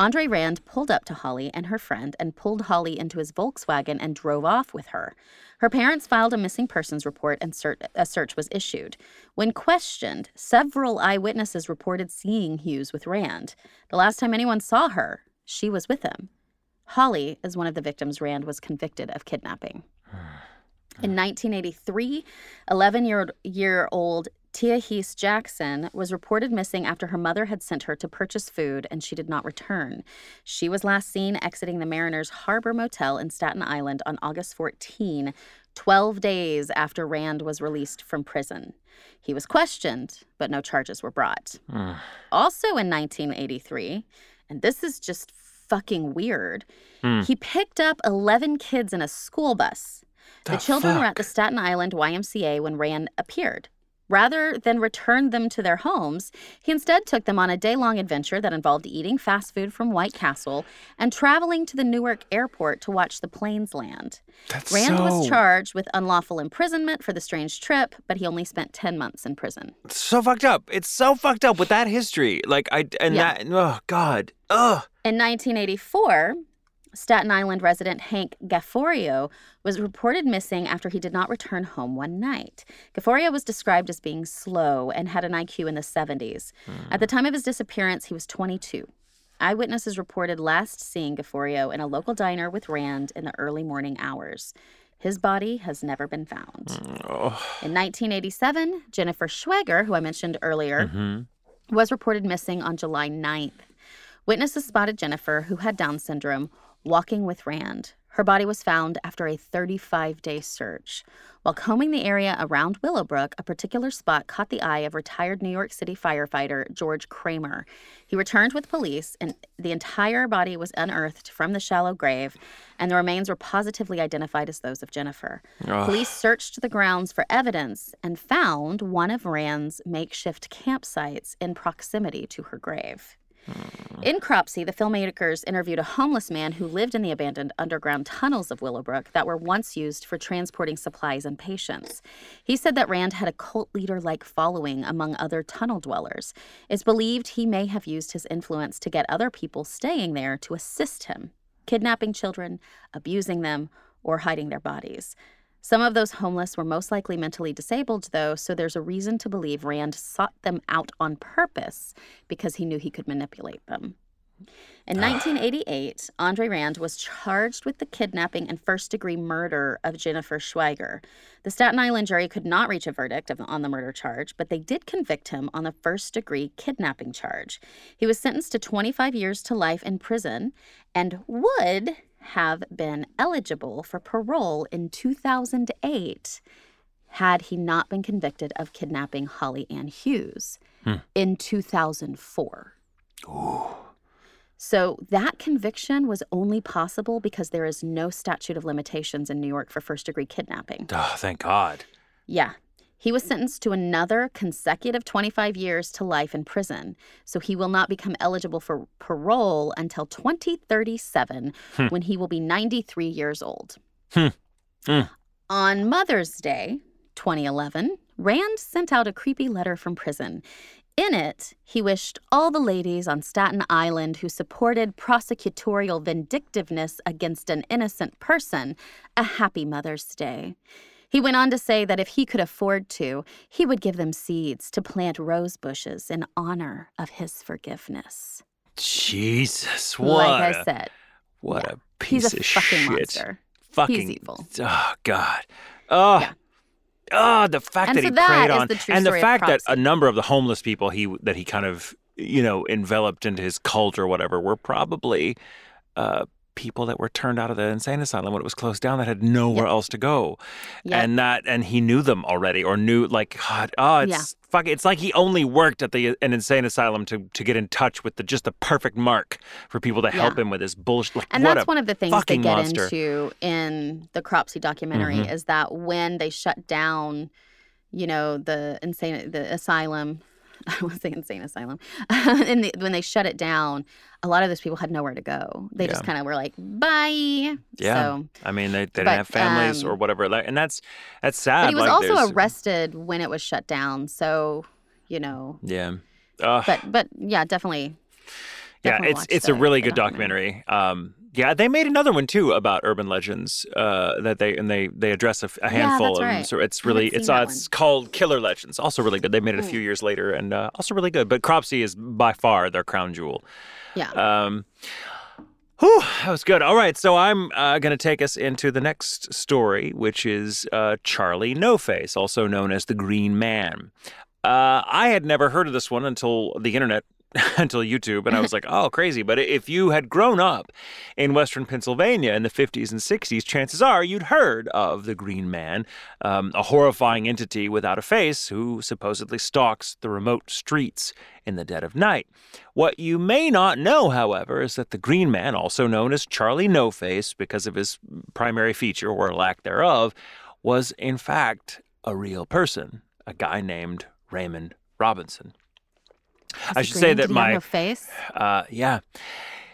[SPEAKER 4] Andre Rand pulled up to Holly and her friend and pulled Holly into his Volkswagen and drove off with her. Her parents filed a missing persons report and a search was issued. When questioned, several eyewitnesses reported seeing Hughes with Rand. The last time anyone saw her, she was with him. Holly is one of the victims Rand was convicted of kidnapping. In 1983, 11 year, year old Tiahese Jackson was reported missing after her mother had sent her to purchase food and she did not return. She was last seen exiting the Mariners Harbor Motel in Staten Island on August 14, 12 days after Rand was released from prison. He was questioned, but no charges were brought. Also in 1983, and this is just fucking weird, hmm. he picked up 11 kids in a school bus. The,
[SPEAKER 1] The
[SPEAKER 4] children were at the? Staten Island YMCA when Rand appeared. Rather than return them to their homes, he instead took them on a day long adventure that involved eating fast food from White Castle and traveling to the Newark airport to watch the planes land.
[SPEAKER 5] That's
[SPEAKER 4] Rand was charged with unlawful imprisonment for the strange trip, but he only spent 10 months in prison.
[SPEAKER 1] so fucked up. It's so fucked up with that history. Like I and
[SPEAKER 4] Yeah.
[SPEAKER 1] that. Oh God. Ugh.
[SPEAKER 4] In 1984, Staten Island resident Hank Gafforio was reported missing after he did not return home one night. Gafforio was described as being slow and had an IQ in the 70s. At the hmm. time of his disappearance, he was 22. Eyewitnesses reported last seeing Gafforio in a local diner with Rand in the early morning hours. His body has never been found. Hmm, in 1987, Jennifer Schweiger, who I mentioned earlier, mm-hmm. was reported missing on July 9th. Witnesses spotted Jennifer, who had Down syndrome, walking with Rand. Her body was found after a 35 day search. While combing the area around Willowbrook, a particular spot caught the eye of retired New York City firefighter George Kramer. He returned with police, and the entire body was unearthed from the shallow grave, and the remains were positively identified as those of Jennifer. Police searched the grounds for evidence and found one of Rand's makeshift campsites in proximity to her grave. In Cropsey, the filmmakers interviewed a homeless man who lived in the abandoned underground tunnels of Willowbrook that were once used for transporting supplies and patients. He said that Rand had a cult leader like following among other tunnel dwellers. It's believed he may have used his influence to get other people staying there to assist him, kidnapping children, abusing them, or hiding their bodies. Some of those homeless were most likely mentally disabled, though, so there's a reason to believe Rand sought them out on purpose because he knew he could manipulate them. In ah. 1988, Andre Rand was charged with the kidnapping and first degree murder of Jennifer Schweiger. The Staten Island jury could not reach a verdict on the murder charge, but they did convict him on the first degree kidnapping charge. He was sentenced to 25 years to life in prison and would have been eligible for parole in 2008 had he not been convicted of kidnapping Holly Ann Hughes hmm. in 2004. So that conviction was only possible because there is no statute of limitations in New York for first degree kidnapping.
[SPEAKER 1] Oh, thank God.
[SPEAKER 4] Yeah. He was sentenced to another consecutive 25 years to life in prison. So he will not become eligible for parole until 2037 when he will be 93 years old.
[SPEAKER 1] Hmm.
[SPEAKER 4] On Mother's Day, 2011, Rand sent out a creepy letter from prison. In it, he wished all the ladies on Staten Island who supported prosecutorial vindictiveness against an innocent person a happy Mother's Day. He went on to say that if he could afford to, he would give them seeds to plant rose bushes in honor of his forgiveness.
[SPEAKER 1] Jesus, what?
[SPEAKER 4] like I said,
[SPEAKER 1] what
[SPEAKER 4] yeah.
[SPEAKER 1] a piece
[SPEAKER 4] he's a
[SPEAKER 1] of
[SPEAKER 4] fucking
[SPEAKER 1] shit.
[SPEAKER 4] monster.
[SPEAKER 1] Fucking he's
[SPEAKER 4] evil.
[SPEAKER 1] Oh God. Oh.
[SPEAKER 4] Yeah.
[SPEAKER 1] Oh, the fact
[SPEAKER 4] And
[SPEAKER 1] that
[SPEAKER 4] so
[SPEAKER 1] he
[SPEAKER 4] that
[SPEAKER 1] preyed on,
[SPEAKER 4] the
[SPEAKER 1] and the fact that a number of the homeless people he that he kind of you know enveloped into his cult or whatever were probably uh, people that were turned out of the insane asylum when it was closed down that had nowhere else to go,
[SPEAKER 4] Yep.
[SPEAKER 1] and that and he knew them already or knew like God, oh, it's
[SPEAKER 4] Yeah.
[SPEAKER 1] fuck, it's like he only worked at the an insane asylum to to get in touch with the just the perfect mark for people to help him with his bullshit. Like,
[SPEAKER 4] And that's one of the things they get
[SPEAKER 1] monster.
[SPEAKER 4] into in the Cropsey documentary
[SPEAKER 1] Mhm.
[SPEAKER 4] is that when they shut down, you know, the insane the asylum. I say insane asylum. and the, when they shut it down, a lot of those people had nowhere to go. They just kind of were like, "Bye."
[SPEAKER 1] Yeah.
[SPEAKER 4] So,
[SPEAKER 1] I mean, they, they didn't
[SPEAKER 4] but,
[SPEAKER 1] have families or
[SPEAKER 4] um,
[SPEAKER 1] whatever, like, and that's that's sad.
[SPEAKER 4] he was
[SPEAKER 1] like,
[SPEAKER 4] also
[SPEAKER 1] there's-
[SPEAKER 4] arrested when it was shut down. So, you know,
[SPEAKER 1] Yeah,
[SPEAKER 4] but but yeah, definitely.
[SPEAKER 1] yeah, it's it's
[SPEAKER 4] the-
[SPEAKER 1] a really good documentary. Um, yeah, they made another one too about urban legends. Uh, that they and they they address a, a
[SPEAKER 4] Yeah,
[SPEAKER 1] handful them.
[SPEAKER 4] right.
[SPEAKER 1] So it's really it's uh, it's called Killer Legends. Also really good. They made it a few years later and uh, also really good. But Cropsey is by far their crown jewel.
[SPEAKER 4] Yeah.
[SPEAKER 1] Um, whew, that was good. All right, so I'm uh, going to take us into the next story, which is uh, Charlie No Face, also known as the Green Man. Uh, I had never heard of this one until the internet. Until YouTube, and I was like, oh, crazy. But if you had grown up in Western Pennsylvania in the 50s and 60s, chances are you'd heard of the Green Man, um, a horrifying entity without a face who supposedly stalks the remote streets in the dead of night. What you may not know, however, is that the Green Man, also known as Charlie No Face because of his primary feature or lack thereof, was in fact a real person. a guy named Raymond Robinson. I should say that
[SPEAKER 4] Did he have
[SPEAKER 1] my
[SPEAKER 4] face.
[SPEAKER 1] uh, yeah.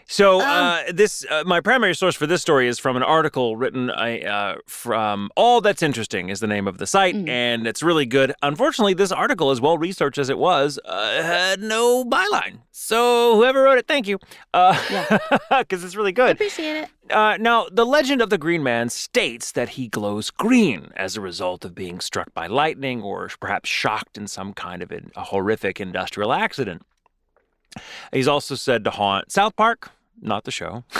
[SPEAKER 1] So
[SPEAKER 4] Um,
[SPEAKER 1] uh, this uh, my primary source for this story is from an article written uh, from All That's Interesting is the name of the site,
[SPEAKER 4] Mm.
[SPEAKER 1] and it's really good. Unfortunately, this article, as well researched as it was, uh, had no byline. So whoever wrote it, thank you, because it's really good.
[SPEAKER 4] Appreciate it.
[SPEAKER 1] Uh, now, the legend of the Green Man states that he glows green as a result of being struck by lightning or perhaps shocked in some kind of a horrific industrial accident. He's also said to haunt South Park, not the show,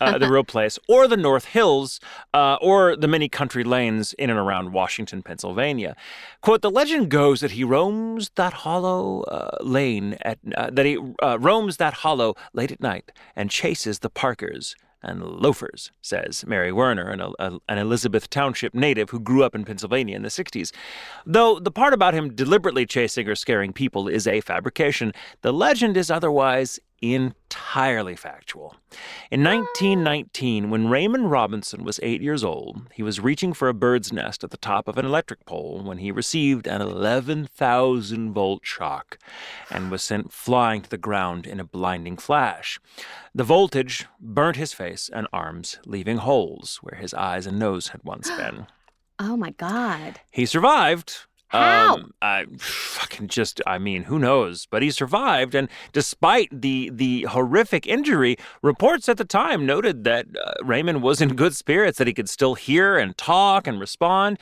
[SPEAKER 1] uh, the real place, or the North Hills, uh, or the many country lanes in and around Washington, Pennsylvania. Quote: The legend goes that he roams that hollow uh, lane at uh, that he uh, roams that hollow late at night and chases the Parkers and loafers, says Mary Werner, an, a, an Elizabeth Township native who grew up in Pennsylvania in the 60s. Though the part about him deliberately chasing or scaring people is a fabrication, the legend is otherwise entirely factual. In 1919, when Raymond Robinson was eight years old, he was reaching for a bird's nest at the top of an electric pole when he received an 11,000 volt shock and was sent flying to the ground in a blinding flash. The voltage burnt his face and arms, leaving holes where his eyes and nose had once been.
[SPEAKER 4] Oh my God.
[SPEAKER 1] He survived.
[SPEAKER 4] How?
[SPEAKER 1] Um, I fucking just, I mean, who knows? But he survived, and despite the the horrific injury, reports at the time noted that uh, Raymond was in good spirits, that he could still hear and talk and respond.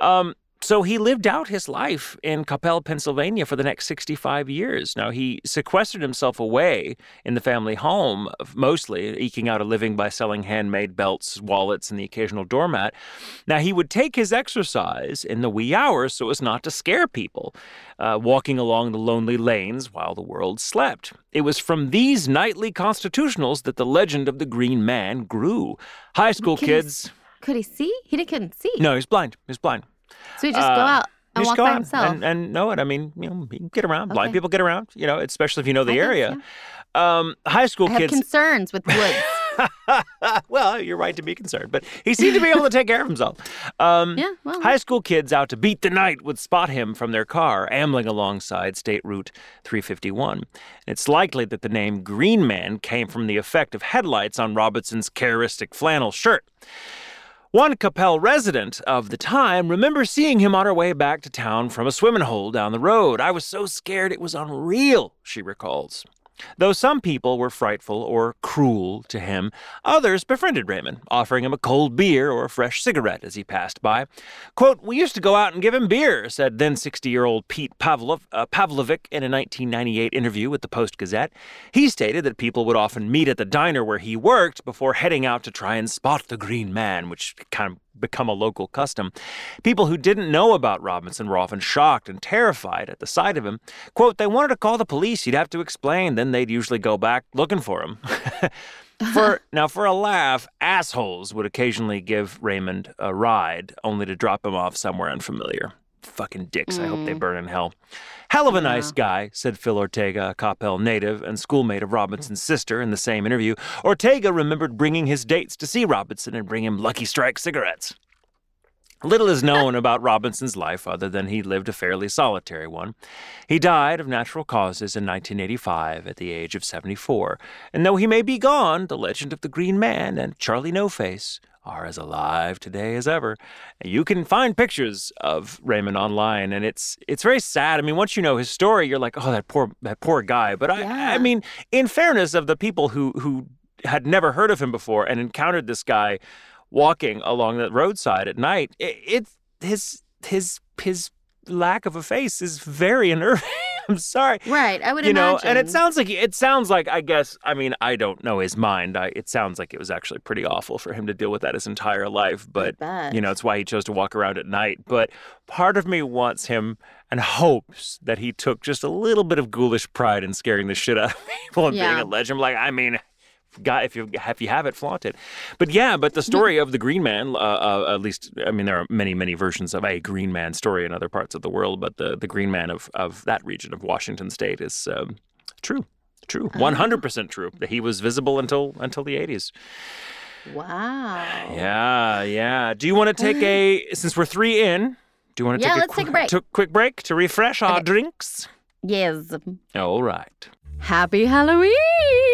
[SPEAKER 1] Um, so he lived out his life in Koppel, Pennsylvania for the next 65 years. Now, he sequestered himself away in the family home, mostly eking out a living by selling handmade belts, wallets, and the occasional doormat. Now, he would take his exercise in the wee hours so as not to scare people, uh, walking along the lonely lanes while the world slept. It was from these nightly constitutionals that the legend of the Green Man grew. High school
[SPEAKER 4] Can he
[SPEAKER 1] kids.
[SPEAKER 4] Could he see? He di- couldn't see.
[SPEAKER 1] No, he's blind. He's blind.
[SPEAKER 4] So he just go
[SPEAKER 1] Uh,
[SPEAKER 4] out and
[SPEAKER 1] just
[SPEAKER 4] walk
[SPEAKER 1] go
[SPEAKER 4] by
[SPEAKER 1] out
[SPEAKER 4] himself.
[SPEAKER 1] And, and know it. I mean, you know, can get around. Blind people get around, you know, especially if you know the
[SPEAKER 4] I guess,
[SPEAKER 1] area. Um, high school
[SPEAKER 4] I have
[SPEAKER 1] kids.
[SPEAKER 4] concerns with woods.
[SPEAKER 1] well, you're right to be concerned, but he seemed to be able to take care of himself. Um,
[SPEAKER 4] yeah, well,
[SPEAKER 1] High school kids out to beat the night would spot him from their car, ambling alongside State Route 351. It's likely that the name Green Man came from the effect of headlights on Robinson's characteristic flannel shirt. One Koppel resident of the time remembers seeing him on her way back to town from a swimming hole down the road. I was so scared it was unreal, she recalls. Though some people were frightful or cruel to him, others befriended Raymond, offering him a cold beer or a fresh cigarette as he passed by. Quote, We used to go out and give him beer, said then 60 year old Pete Pavlov, uh, Pavlovic in a 1998 interview with the Post Gazette. He stated that people would often meet at the diner where he worked before heading out to try and spot the Green Man, which kind of become a local custom. People who didn't know about Robinson were often shocked and terrified at the sight of him. Quote, they wanted to call the police. He'd have to explain. Then they'd usually go back looking for him. for now, for a laugh, assholes would occasionally give Raymond a ride, only to drop him off somewhere unfamiliar. Fucking dicks. I hope they mm-hmm. burn in hell. Hell of a nice guy, said Phil Ortega, a Koppel native and schoolmate of Robinson's sister, in the same interview. Ortega remembered bringing his dates to see Robinson and bring him Lucky Strike cigarettes. Little is known about Robinson's life other than he lived a fairly solitary one. He died of natural causes in 1985 at the age of 74, and though he may be gone, the legend of the Green Man and Charlie No Face are as alive today as ever. You can find pictures of Raymond online, and it's it's very sad. I mean, once you know his story, you're like, oh, that poor that poor guy. But I,
[SPEAKER 4] Yeah.
[SPEAKER 1] I mean, in fairness of the people who who had never heard of him before and encountered this guy walking along the roadside at night, it, it his his his lack of a face is very unnerving. I'm sorry.
[SPEAKER 4] right. I would
[SPEAKER 1] You know,
[SPEAKER 4] imagine.
[SPEAKER 1] and it sounds like it sounds like I guess I mean I don't know his mind. I, it sounds like it was actually pretty awful for him to deal with that his entire life. But you know, it's why he chose to walk around at night. But part of me wants him and hopes that he took just a little bit of ghoulish pride in scaring the shit out of people and being a legend. Like I mean, God, if you if you have it, flaunt it. But yeah, but the story of the Green Man, uh, uh, at least, I mean, there are many many versions of a Green Man story in other parts of the world, but the the Green Man of of that region of Washington State is um, true, true, one hundred percent true. That he was visible until until the eighties.
[SPEAKER 4] Wow.
[SPEAKER 1] Yeah, yeah. Do you want to take a since we're three in? Do you want to
[SPEAKER 4] Yeah,
[SPEAKER 1] take a
[SPEAKER 4] let's
[SPEAKER 1] quick,
[SPEAKER 4] take a break.
[SPEAKER 1] to- quick break to refresh our drinks?
[SPEAKER 4] Yes.
[SPEAKER 1] All right.
[SPEAKER 4] Happy Halloween!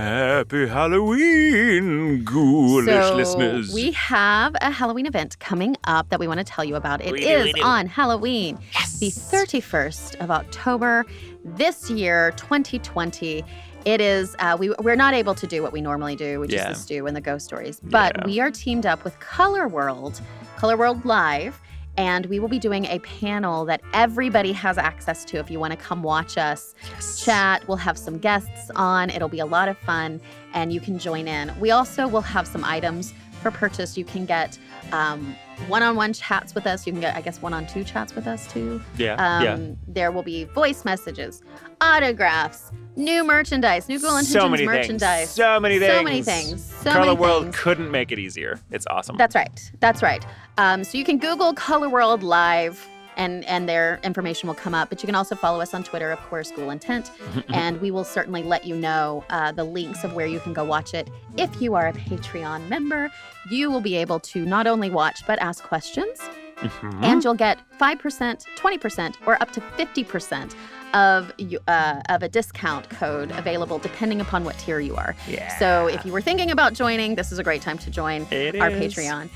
[SPEAKER 1] Happy Halloween, ghoulish
[SPEAKER 4] so
[SPEAKER 1] listeners.
[SPEAKER 4] we have a Halloween event coming up that we want to tell you about. It
[SPEAKER 1] We
[SPEAKER 4] is
[SPEAKER 1] we do.
[SPEAKER 4] on Halloween, the 31st of October this year, 2020. It is. Uh, we we're not able to do what we normally do, which
[SPEAKER 1] Yeah.
[SPEAKER 4] is the stew and the ghost stories, but
[SPEAKER 1] Yeah.
[SPEAKER 4] we are teamed up with Color World, Color World Live. And we will be doing a panel that everybody has access to if you want to come watch us yes. chat. We'll have some guests on. It'll be a lot of fun, and you can join in. We also will have some items for purchase. You can get um, one-on-one chats with us. You can get, I guess, one-on-two chats with us too.
[SPEAKER 1] yeah,
[SPEAKER 4] Um,
[SPEAKER 1] yeah.
[SPEAKER 4] There will be voice messages, autographs, new merchandise, new Girl
[SPEAKER 1] So many
[SPEAKER 4] merchandise.
[SPEAKER 1] things. So many things.
[SPEAKER 4] So many things. So
[SPEAKER 1] Color
[SPEAKER 4] many
[SPEAKER 1] World
[SPEAKER 4] things.
[SPEAKER 1] couldn't make it easier. It's awesome.
[SPEAKER 4] That's right. That's right. Um, so you can Google Color World Live. And, and their information will come up. But you can also follow us on Twitter, of course, School Intent. and we will certainly let you know uh, the links of where you can go watch it. If you are a Patreon member, you will be able to not only watch, but ask questions.
[SPEAKER 1] Mhm.
[SPEAKER 4] And you'll get 5%, 20%, or up to 50% of, uh, of a discount code available depending upon what tier you are.
[SPEAKER 1] yeah.
[SPEAKER 4] So if you were thinking about joining, this is a great time to join
[SPEAKER 1] It
[SPEAKER 4] our
[SPEAKER 1] is.
[SPEAKER 4] Patreon.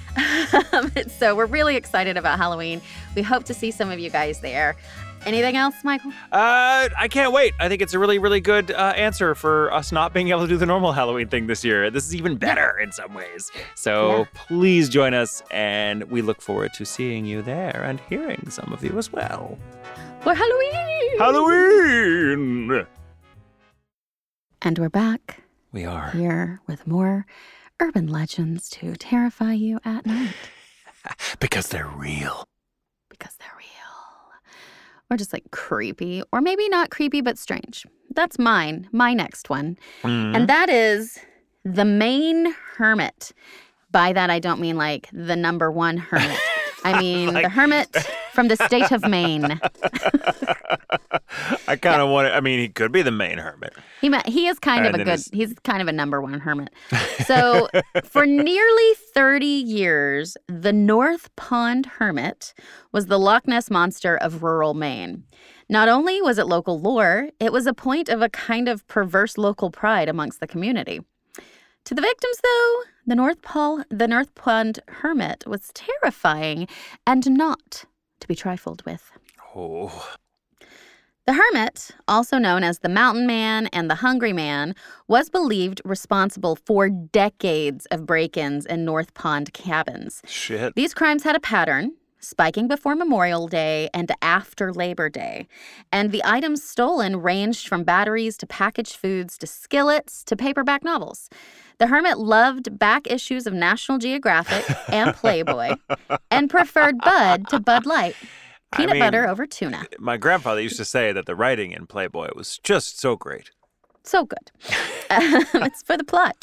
[SPEAKER 4] so we're really excited about Halloween. We hope to see some of you guys there. Anything else, Michael?
[SPEAKER 1] Uh, I can't wait. I think it's a really, really good uh, answer for us not being able to do the normal Halloween thing this year. This is even better in some ways. So
[SPEAKER 4] Yeah.
[SPEAKER 1] please join us, and we look forward to seeing you there and hearing some of you as well.
[SPEAKER 4] For Halloween!
[SPEAKER 1] Halloween!
[SPEAKER 4] And we're back
[SPEAKER 1] We are.
[SPEAKER 4] here with more urban legends to terrify you at night
[SPEAKER 1] Because they're real.
[SPEAKER 4] because they're real. Or just like creepy, or maybe not creepy, but strange. That's mine, my next one.
[SPEAKER 1] Mhm.
[SPEAKER 4] And that is the Maine Hermit. By that, I don't mean like the number one hermit. I mean the hermit from the state of Maine.
[SPEAKER 1] I kind of want to. I mean, he could be the main hermit.
[SPEAKER 4] He he is kind of a good.
[SPEAKER 1] his-
[SPEAKER 4] He's kind of a number one hermit. So for nearly thirty years, the North Pond Hermit was the Loch Ness monster of rural Maine. Not only was it local lore, it was a point of a kind of perverse local pride amongst the community. To the victims, though, the North Pole, the North Pond Hermit was terrifying and not to be trifled with.
[SPEAKER 1] Oh.
[SPEAKER 4] The hermit, also known as the mountain man and the hungry man, was believed responsible for decades of break ins in North Pond cabins.
[SPEAKER 1] Shit.
[SPEAKER 4] These crimes had a pattern, spiking before Memorial Day and after Labor Day. And the items stolen ranged from batteries to packaged foods to skillets to paperback novels. The hermit loved back issues of National Geographic and Playboy and preferred Bud to Bud Light,
[SPEAKER 1] I
[SPEAKER 4] peanut
[SPEAKER 1] mean,
[SPEAKER 4] butter over tuna.
[SPEAKER 1] My grandfather used to say that the writing in Playboy was just so great.
[SPEAKER 4] So good. Um, it's for the plot.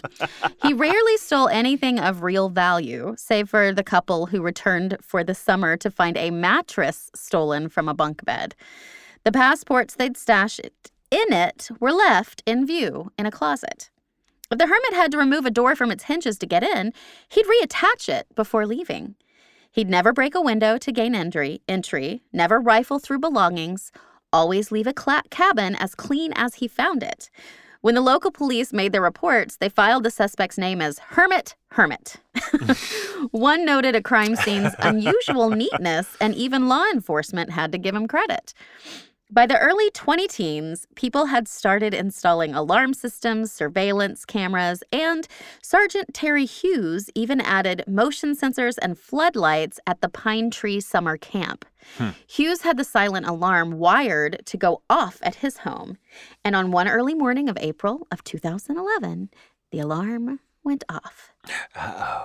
[SPEAKER 4] He rarely stole anything of real value, save for the couple who returned for the summer to find a mattress stolen from a bunk bed. The passports they'd stashed in it were left in view in a closet. If the hermit had to remove a door from its hinges to get in, he'd reattach it before leaving. He'd never break a window to gain entry, entry never rifle through belongings, always leave a cla- cabin as clean as he found it. When the local police made their reports, they filed the suspect's name as Hermit Hermit. One noted a crime scene's unusual neatness, and even law enforcement had to give him credit. By the early 20 teens, people had started installing alarm systems, surveillance cameras, and Sergeant Terry Hughes even added motion sensors and floodlights at the Pine Tree Summer Camp. Hughes had the silent alarm wired to go off at his home, and on one early morning of April of 2011, the alarm went off.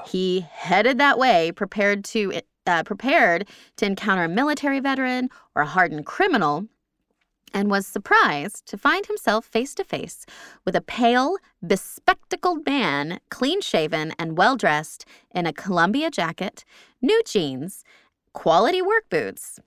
[SPEAKER 4] He headed that way, prepared to uh, prepared to encounter a military veteran or a hardened criminal, and was surprised to find himself face to face with a pale, bespectacled man, clean shaven and well dressed in a Columbia jacket, new jeans, quality work boots.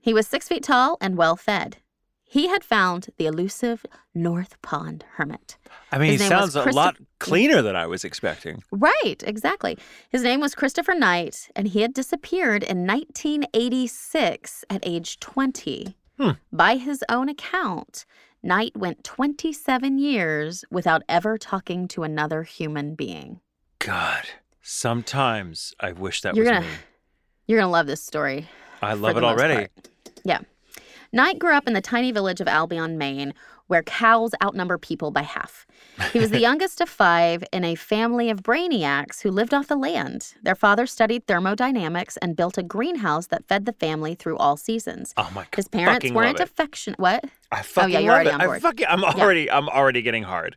[SPEAKER 4] He was six feet tall and well fed. he had found the elusive North Pond hermit.
[SPEAKER 1] I mean, he
[SPEAKER 4] His was
[SPEAKER 1] sounds a lot cleaner than I was expecting.
[SPEAKER 4] Right, exactly. His name was Christopher Knight, and he had disappeared in 1986 at age 20.
[SPEAKER 1] Hmm.
[SPEAKER 4] By his own account, Knight went 27 years without ever talking to another human being.
[SPEAKER 1] God, sometimes I wish that
[SPEAKER 4] You're
[SPEAKER 1] was
[SPEAKER 4] gonna-
[SPEAKER 1] me.
[SPEAKER 4] You're going to love this story.
[SPEAKER 1] I love it already.
[SPEAKER 4] Yeah. Knight grew up in the tiny village of Albion, Maine, where cows outnumber people by half. He was the youngest of five in a family of brainiacs who lived off the land. Their father studied thermodynamics and built a greenhouse that fed the family through all seasons.
[SPEAKER 1] Oh my god.
[SPEAKER 4] His parents weren't affectionate. What?
[SPEAKER 1] I oh, fucking
[SPEAKER 4] yeah, you're already
[SPEAKER 1] it.
[SPEAKER 4] on
[SPEAKER 1] I fucking, I'm already, I'm already getting hard.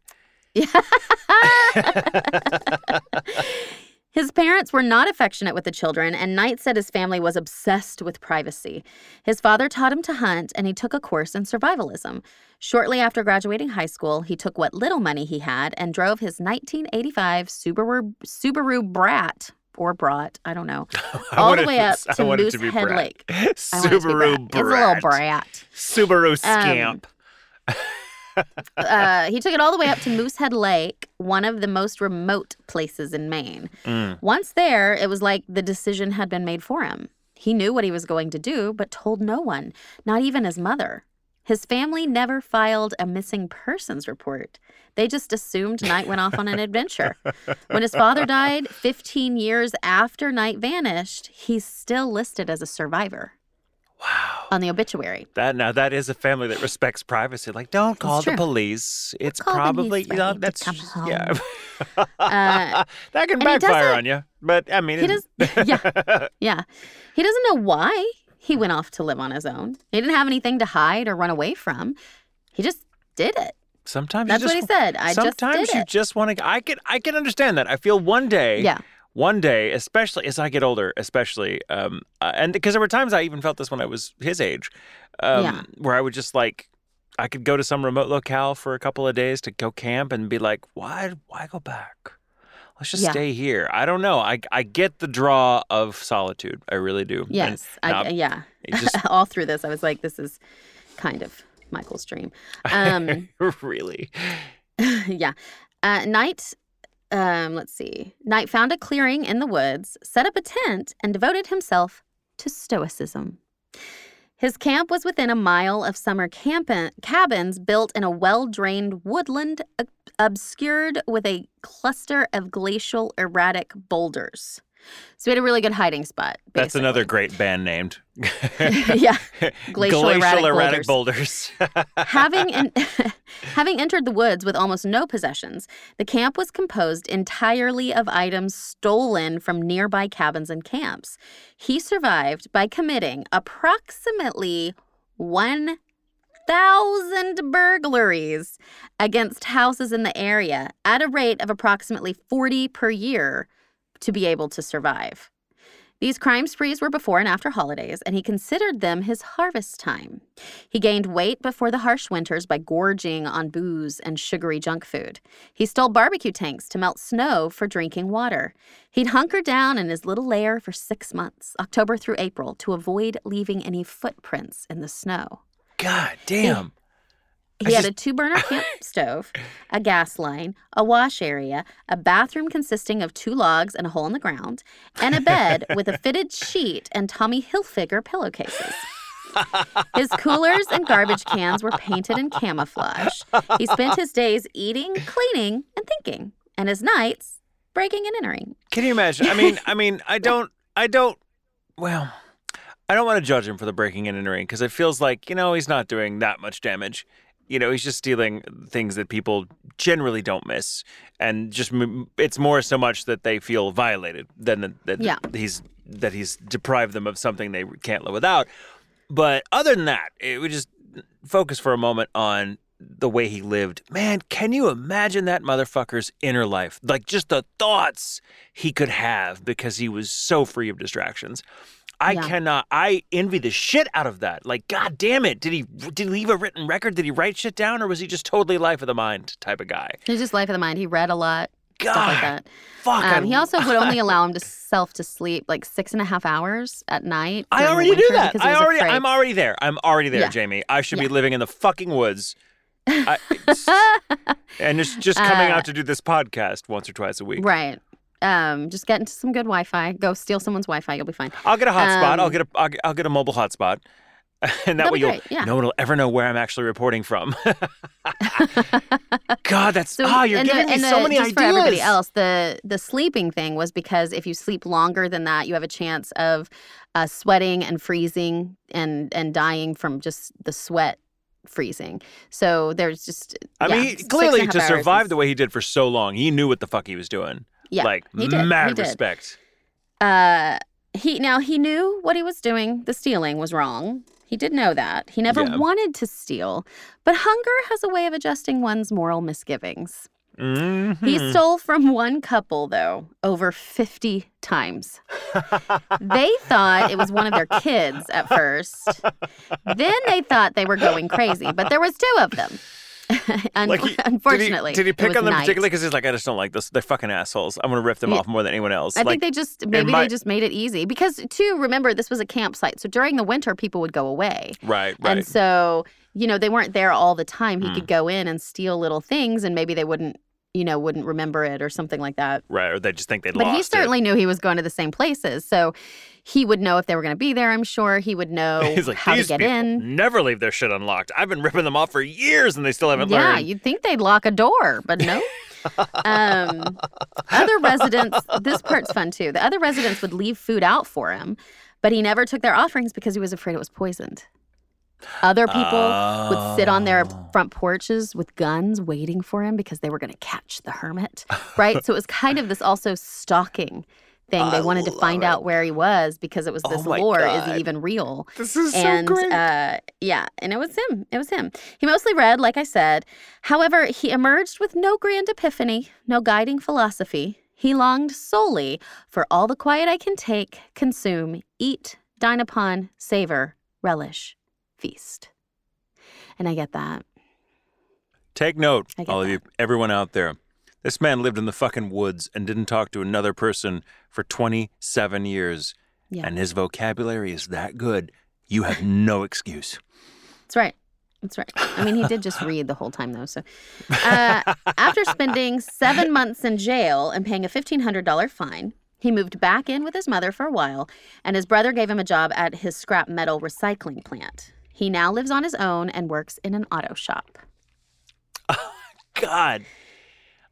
[SPEAKER 4] His parents were not affectionate with the children, and Knight said his family was obsessed with privacy. His father taught him to hunt, and he took a course in survivalism. Shortly after graduating high school, he took what little money he had and drove his 1985 Subaru, Subaru Brat, or Brat, I don't know,
[SPEAKER 1] I
[SPEAKER 4] all the way up
[SPEAKER 1] I
[SPEAKER 4] to
[SPEAKER 1] wanted to
[SPEAKER 4] Moosehead
[SPEAKER 1] Brat.
[SPEAKER 4] Lake. I want it to be
[SPEAKER 1] Subaru
[SPEAKER 4] Brat. It's a little brat.
[SPEAKER 1] Subaru
[SPEAKER 4] Um,
[SPEAKER 1] scamp.
[SPEAKER 4] uh, he took it all the way up to Moosehead Lake, one of the most remote places in Maine.
[SPEAKER 1] Mm.
[SPEAKER 4] Once there, it was like the decision had been made for him. He knew what he was going to do, but told no one, not even his mother. His family never filed a missing persons report. They just assumed Knight went off on an adventure. When his father died 15 years after Knight vanished, he's still listed as a survivor
[SPEAKER 1] Wow.
[SPEAKER 4] On the obituary.
[SPEAKER 1] That now that is a family that respects privacy. Like, don't call the police. It's
[SPEAKER 4] call when
[SPEAKER 1] probably
[SPEAKER 4] he's
[SPEAKER 1] you know
[SPEAKER 4] ready to
[SPEAKER 1] that's
[SPEAKER 4] come
[SPEAKER 1] just- yeah.
[SPEAKER 4] Uh,
[SPEAKER 1] that can
[SPEAKER 4] he
[SPEAKER 1] backfire
[SPEAKER 4] doesn't-
[SPEAKER 1] on you. But I mean,
[SPEAKER 4] He
[SPEAKER 1] it-
[SPEAKER 4] does, yeah, yeah. He doesn't know why he went off to live on his own. He didn't have anything to hide or run away from. He just did it.
[SPEAKER 1] Sometimes
[SPEAKER 4] That's
[SPEAKER 1] you
[SPEAKER 4] what
[SPEAKER 1] just,
[SPEAKER 4] he said. I just
[SPEAKER 1] sometimes
[SPEAKER 4] did
[SPEAKER 1] you
[SPEAKER 4] it.
[SPEAKER 1] just want to. I can I can understand that. I feel one day.
[SPEAKER 4] Yeah.
[SPEAKER 1] One day, especially as I get older, especially, um, uh, and because there were times I even felt this when I was his age, um,
[SPEAKER 4] Yeah.
[SPEAKER 1] where I would just like, I could go to some remote locale for a couple of days to go camp and be like, why, why go back? Let's just
[SPEAKER 4] Yeah.
[SPEAKER 1] stay here. I don't know. I, I get the draw of solitude. I really do. And
[SPEAKER 4] Yes, I,
[SPEAKER 1] now,
[SPEAKER 4] yeah.
[SPEAKER 1] just
[SPEAKER 4] All through this, I was like, this is kind of Michael's dream. Um,
[SPEAKER 1] really.
[SPEAKER 4] yeah. Uh, Knight, um, let's see. Knight found a clearing in the woods, set up a tent, and devoted himself to stoicism. His camp was within a mile of summer camp- cabins built in a well drained woodland ob- obscured with a cluster of glacial erratic boulders. So he had a really good hiding spot.
[SPEAKER 1] That's another great band named.
[SPEAKER 4] yeah. Glacial erratic
[SPEAKER 1] boulders.
[SPEAKER 4] having en- having entered the woods with almost no possessions, the camp was composed entirely of items stolen from nearby cabins and camps. He survived by committing approximately 1,000 burglaries against houses in the area at a rate of approximately 40 per year to be able to survive. These crime sprees were before and after holidays, and he considered them his harvest time. He gained weight before the harsh winters by gorging on booze and sugary junk food. He stole barbecue tanks to melt snow for drinking water. He'd hunker down in his little lair for six months, October through April, to avoid leaving any footprints in the snow.
[SPEAKER 1] God damn. I
[SPEAKER 4] He had
[SPEAKER 1] just-
[SPEAKER 4] a two burner camp stove, a gas line, a wash area, a bathroom consisting of two logs and a hole in the ground, and a bed with a fitted sheet and Tommy Hilfiger pillowcases. His coolers and garbage cans were painted in camouflage. He spent his days eating, cleaning, and thinking, and his nights breaking and entering.
[SPEAKER 1] Can you imagine? I mean, I mean, I don't, I don't. Well, I don't want to judge him for the breaking and entering because it feels like you know he's not doing that much damage. You know, he's just stealing things that people generally don't miss, and just it's more so much that they feel violated than that, that
[SPEAKER 4] Yeah.
[SPEAKER 1] he's that he's deprived them of something they can't live without. But other than that, it would just focus for a moment on the way he lived. Man, can you imagine that motherfucker's inner life? Like just the thoughts he could have because he was so free of distractions. I
[SPEAKER 4] Yeah.
[SPEAKER 1] cannot I envy the shit out of that. Like god damn it. Did he did he leave a written record? Did he write shit down or was he just totally life of the mind type of guy?
[SPEAKER 4] He's just life of the mind. He read a lot. stuff like that.
[SPEAKER 1] Fuck. I,
[SPEAKER 4] Um, he also would only allow himself to sleep like six and a half hours at night.
[SPEAKER 1] I already do that. I already.
[SPEAKER 4] Afraid.
[SPEAKER 1] I'm already there. I'm already there,
[SPEAKER 4] Yeah.
[SPEAKER 1] Jamie. I should be living in the fucking woods. I, it's- and just just coming
[SPEAKER 4] Uh,
[SPEAKER 1] out to do this podcast once or twice a week.
[SPEAKER 4] Right. Um, just get into some good Wi-Fi. Go steal someone's Wi-Fi. You'll be fine.
[SPEAKER 1] I'll get a hotspot. I'll
[SPEAKER 4] Um,
[SPEAKER 1] get a I'll, get- I'll get a mobile hotspot. And that way you'll,
[SPEAKER 4] yeah.
[SPEAKER 1] no one will ever know where I'm actually reporting from. God, that's
[SPEAKER 4] So,
[SPEAKER 1] ah, you're
[SPEAKER 4] and the-
[SPEAKER 1] giving me so
[SPEAKER 4] the-
[SPEAKER 1] many
[SPEAKER 4] just
[SPEAKER 1] ideas.
[SPEAKER 4] for everybody else, the the sleeping thing was because if you sleep longer than that, you have a chance of uh, sweating and freezing and and dying from just the sweat freezing. So there's just
[SPEAKER 1] I
[SPEAKER 4] yeah,
[SPEAKER 1] mean, clearly to survive
[SPEAKER 4] is-
[SPEAKER 1] the way he did for so long, he knew what the fuck he was doing.
[SPEAKER 4] Yeah,
[SPEAKER 1] like
[SPEAKER 4] he did,
[SPEAKER 1] mad
[SPEAKER 4] he did.
[SPEAKER 1] respect.
[SPEAKER 4] Uh, he now he knew what he was doing. The stealing was wrong. He did know that. He never
[SPEAKER 1] Yeah.
[SPEAKER 4] wanted to steal, but hunger has a way of adjusting one's moral misgivings.
[SPEAKER 1] Mhm.
[SPEAKER 4] He stole from one couple, though, over 50 times. they thought it was one of their kids at first. Then they thought they were going crazy, but there was two of them. Un-
[SPEAKER 1] Like he-
[SPEAKER 4] Unfortunately,
[SPEAKER 1] did he, did he pick on them
[SPEAKER 4] night.
[SPEAKER 1] particularly because he's like, I just don't like this. They're fucking assholes. I'm gonna rip them
[SPEAKER 4] Yeah.
[SPEAKER 1] off more than anyone else.
[SPEAKER 4] I
[SPEAKER 1] like,
[SPEAKER 4] think they just maybe
[SPEAKER 1] might-
[SPEAKER 4] they just made it easy because too. Remember, this was a campsite, so during the winter, people would go away,
[SPEAKER 1] right, right.
[SPEAKER 4] and so you know they weren't there all the time. He
[SPEAKER 1] Mm.
[SPEAKER 4] could go in and steal little things, and maybe they wouldn't, you know, wouldn't remember it or something like that.
[SPEAKER 1] right, or they just think they
[SPEAKER 4] But
[SPEAKER 1] lost But
[SPEAKER 4] he
[SPEAKER 1] it.
[SPEAKER 4] certainly knew he was going to the same places, so he would know if they were going to be there. I'm sure he would know
[SPEAKER 1] He's like,
[SPEAKER 4] how to get in.
[SPEAKER 1] never leave their shit unlocked. I've been ripping them off for years and they still haven't
[SPEAKER 4] Yeah,
[SPEAKER 1] learned.
[SPEAKER 4] you'd think they'd lock a door, but no. um, other residents, this part's fun too. The other residents would leave food out for him, but he never took their offerings because he was afraid it was poisoned. Other people would sit on their
[SPEAKER 1] Oh.
[SPEAKER 4] front porches with guns waiting for him because they were going to catch the hermit, right? so it was kind of this also stalking thing. They wanted to find
[SPEAKER 1] it.
[SPEAKER 4] out where he was because it was
[SPEAKER 1] Oh
[SPEAKER 4] this
[SPEAKER 1] my
[SPEAKER 4] lore. Is he even real?
[SPEAKER 1] This is
[SPEAKER 4] and
[SPEAKER 1] so great.
[SPEAKER 4] uh yeah and it was him it was him he mostly read like i said however he emerged with no grand epiphany no guiding philosophy he longed solely for all the quiet i can take consume eat dine upon savor relish feast and i get that
[SPEAKER 1] Take note, all of you, everyone out there. This man lived in the fucking woods and didn't talk to another person for 27 years.
[SPEAKER 4] Yeah.
[SPEAKER 1] And his vocabulary is that good. You have no excuse.
[SPEAKER 4] That's right. That's right. I mean, he did just read the whole time, though. So, uh, after spending seven months in jail and paying a $1,500 fine, he moved back in with his mother for a while, and his brother gave him a job at his scrap metal recycling plant. He now lives on his own and works in an auto shop.
[SPEAKER 1] Oh God.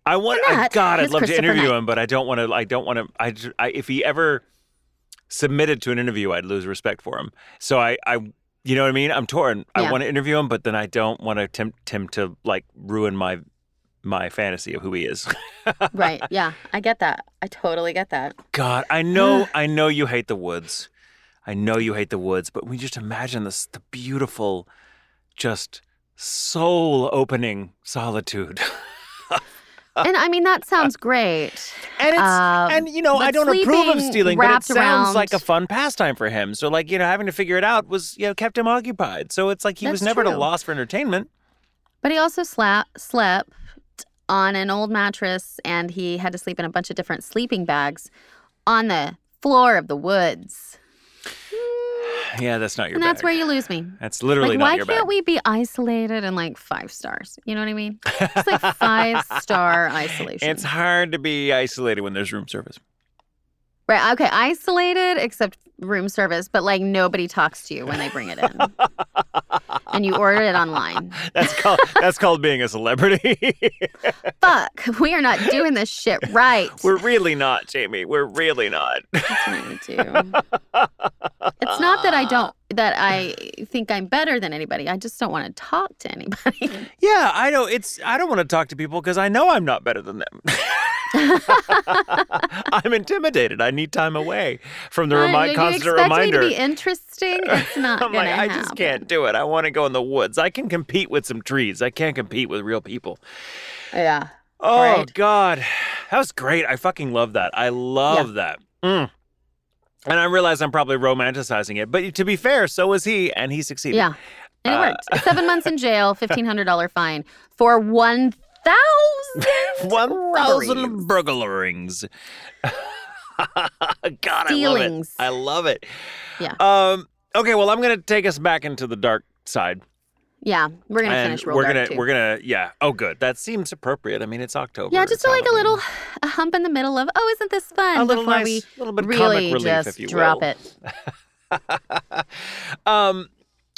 [SPEAKER 1] I want, I, God, I'd love to interview
[SPEAKER 4] Knight.
[SPEAKER 1] him, but I don't want to, I don't want to, I, I, if he ever submitted to an interview, I'd lose respect for him. So I, I, you know what I mean? I'm torn. I want to interview him, but then I don't want to tempt him to like ruin my, my fantasy of who he is.
[SPEAKER 4] Right. Yeah. I get that. I totally get that.
[SPEAKER 1] God, I know, I know you hate the woods. I know you hate the woods, but we just imagine this the beautiful, just soul opening solitude.
[SPEAKER 4] And I mean, that sounds great.
[SPEAKER 1] And it's
[SPEAKER 4] Um,
[SPEAKER 1] and you know, I don't approve of stealing, but it sounds like a fun pastime for him. So like, you know, having to figure it out was, you know, kept him occupied. So it's like he was
[SPEAKER 4] That's
[SPEAKER 1] never at a loss for entertainment.
[SPEAKER 4] But he also sla- slept on an old mattress and he had to sleep in a bunch of different sleeping bags on the floor of the woods.
[SPEAKER 1] Yeah, that's not your
[SPEAKER 4] and that's
[SPEAKER 1] bag.
[SPEAKER 4] where you lose me.
[SPEAKER 1] That's literally
[SPEAKER 4] like,
[SPEAKER 1] not
[SPEAKER 4] why
[SPEAKER 1] your
[SPEAKER 4] can't
[SPEAKER 1] bag.
[SPEAKER 4] we be isolated in like five stars? You know what I mean? It's like five star isolation.
[SPEAKER 1] It's hard to be isolated when there's room service.
[SPEAKER 4] Right. Okay. Isolated except room service, but like nobody talks to you when they bring it in. and you order it online.
[SPEAKER 1] That's called that's called being a celebrity.
[SPEAKER 4] Fuck. We are not doing this shit right.
[SPEAKER 1] We're really not, Jamie. We're really not.
[SPEAKER 4] That's what I do. It's not that I don't that I think I'm better than anybody. I just don't want to talk to anybody.
[SPEAKER 1] Yeah, I know. It's I don't want to talk to people because I know I'm not better than them. I'm intimidated. I need time away from the remi-
[SPEAKER 4] you
[SPEAKER 1] constant
[SPEAKER 4] expect
[SPEAKER 1] reminder.
[SPEAKER 4] me to be interesting? It's not
[SPEAKER 1] I'm
[SPEAKER 4] gonna
[SPEAKER 1] like, I
[SPEAKER 4] happen.
[SPEAKER 1] just can't do it. I want to go in the woods. I can compete with some trees. I can't compete with real people.
[SPEAKER 4] Yeah.
[SPEAKER 1] Oh
[SPEAKER 4] Right.
[SPEAKER 1] God, that was great. I fucking love that. I love that. Mm. And I realize I'm probably romanticizing it, but to be fair, so was he, and he succeeded.
[SPEAKER 4] Yeah. And it
[SPEAKER 1] Uh,
[SPEAKER 4] worked. Seven months in jail, fifteen hundred dollar fine for one thousand
[SPEAKER 1] 1,000 burglarings. God, I love it. I love it.
[SPEAKER 4] Yeah.
[SPEAKER 1] Um. Okay. Well, I'm gonna take us back into the dark side.
[SPEAKER 4] Yeah, we're gonna
[SPEAKER 1] and
[SPEAKER 4] finish real
[SPEAKER 1] we're gonna
[SPEAKER 4] too.
[SPEAKER 1] we're gonna yeah. Oh, good. That seems appropriate. I mean, it's October.
[SPEAKER 4] yeah, just like a little a hump in the middle of oh, isn't this fun?
[SPEAKER 1] a little nice,
[SPEAKER 4] we
[SPEAKER 1] little bit of
[SPEAKER 4] really
[SPEAKER 1] comic relief,
[SPEAKER 4] just
[SPEAKER 1] if you
[SPEAKER 4] drop
[SPEAKER 1] will.
[SPEAKER 4] it.
[SPEAKER 1] Um,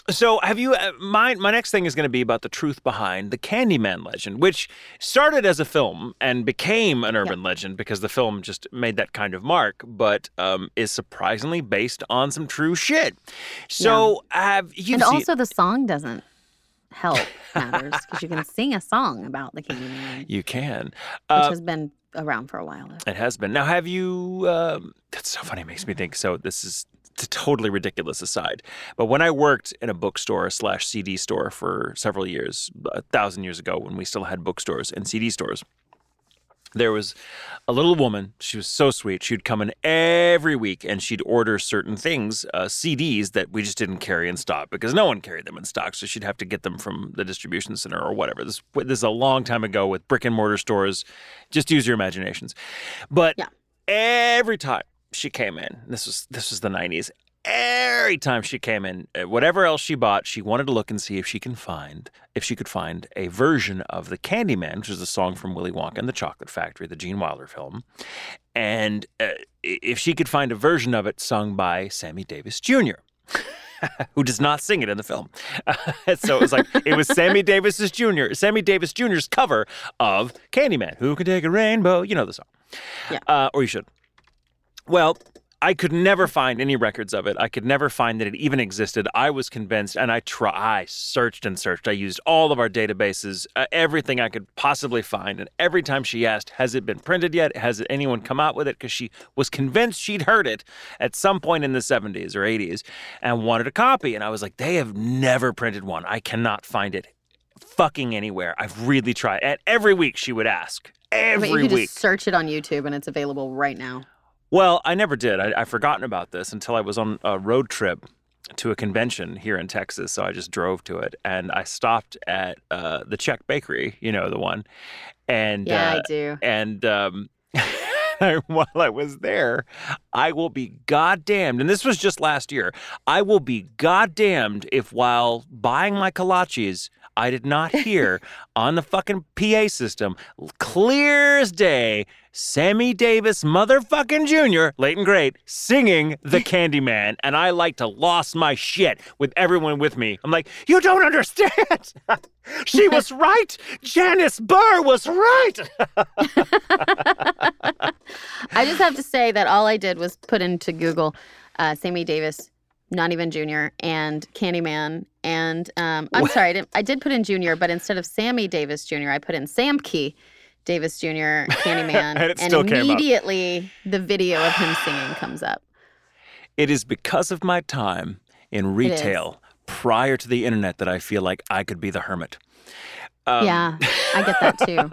[SPEAKER 1] so have you? Uh, my my next thing is going to be about the truth behind the Candyman legend, which started as a film and became an urban legend because the film just made that kind of mark, but um, is surprisingly based on some true shit. So have you?
[SPEAKER 4] and also, the song doesn't help matters because you can sing a song about the Candyman,
[SPEAKER 1] you can.
[SPEAKER 4] which
[SPEAKER 1] Uh,
[SPEAKER 4] has been around for a while. Though.
[SPEAKER 1] It has been. Now, have you? Um, that's so funny. It makes me think. So this is it's a totally ridiculous aside, but when I worked in a bookstore slash CD store for several years, a thousand years ago, when we still had bookstores and CD stores. There was a little woman. She was so sweet. She'd come in every week and she'd order certain things, uh, CDs that we just didn't carry in stock because no one carried them in stock. So she'd have to get them from the distribution center or whatever. This, this is a long time ago with brick and mortar stores. Just use your imaginations. But
[SPEAKER 4] Yeah.
[SPEAKER 1] every time she came in, this was this was the 90s. Every time she came in, uh, whatever else she bought, she wanted to look and see if she can find if she could find a version of the Candyman, which is a song from Willy Wonka and the Chocolate Factory, the Gene Wilder film, and uh, if she could find a version of it sung by Sammy Davis Jr. Who does not sing it in the film? so it was like it was Sammy Davis's Jr. Sammy Davis Jr.'s cover of Candyman. Who can take a rainbow? You know the song,
[SPEAKER 4] Yeah.
[SPEAKER 1] uh, or you should. Well, I could never find any records of it. I could never find that it even existed. I was convinced, and I try. I searched and searched. I used all of our databases, uh, everything I could possibly find. And every time she asked, "Has it been printed yet? Has anyone come out with it?" Because she was convinced she'd heard it at some point in the 70s or 80s, and wanted a copy. And I was like, "They have never printed one. I cannot find it." Fucking anywhere. I've really tried. And every week she would ask. Every
[SPEAKER 4] you can
[SPEAKER 1] week.
[SPEAKER 4] just search it on YouTube and it's available right now.
[SPEAKER 1] Well, I never did. I, I'd forgotten about this until I was on a road trip to a convention here in Texas. So I just drove to it and I stopped at uh, the Czech Bakery, you know, the one. And
[SPEAKER 4] Yeah,
[SPEAKER 1] uh,
[SPEAKER 4] I do.
[SPEAKER 1] and um, while I was there, I will be goddamned. And this was just last year. I will be goddamned if while buying my kolaches, I did not hear on the fucking PA system, clear as day, Sammy Davis motherfucking Jr., late and great, singing The Candyman. And I like to lost my shit with everyone with me. I'm like, you don't understand. she was right. Janice Burr was right.
[SPEAKER 4] I just have to say that all I did was put into Google uh, Sammy Davis, not even Junior, and Candyman. And um, I'm sorry, I, didn't, I did put in Junior, but instead of Sammy Davis Jr., I put in Sam Key Davis Jr., Candyman.
[SPEAKER 1] And it still came up.
[SPEAKER 4] immediately the video of him singing comes up.
[SPEAKER 1] It is because of my time in retail prior to the internet that I feel like I could be the hermit. Um,
[SPEAKER 4] yeah, I get that too.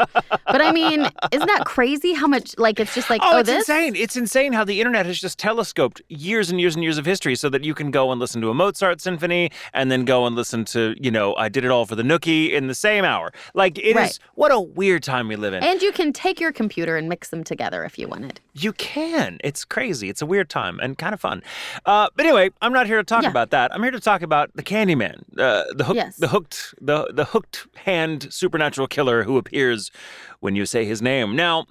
[SPEAKER 4] But I mean, isn't that crazy how much, like, it's just like,
[SPEAKER 1] Oh,
[SPEAKER 4] oh,
[SPEAKER 1] it's
[SPEAKER 4] this?
[SPEAKER 1] insane. It's insane how the internet has just telescoped years and years and years of history so that you can go and listen to a Mozart symphony and then go and listen to, you know, I did it all for the Nookie in the same hour. Like, it is
[SPEAKER 4] Right.
[SPEAKER 1] what a weird time we live in.
[SPEAKER 4] And you can take your computer and mix them together if you wanted.
[SPEAKER 1] You can. It's crazy. It's a weird time and kind of fun. Uh, but anyway, I'm not here to talk
[SPEAKER 4] Yeah.
[SPEAKER 1] about that. I'm here to talk about the Candyman, uh, the hook,
[SPEAKER 4] Yes.
[SPEAKER 1] the hooked, the the hooked hand supernatural killer who appears when you say his name. Now,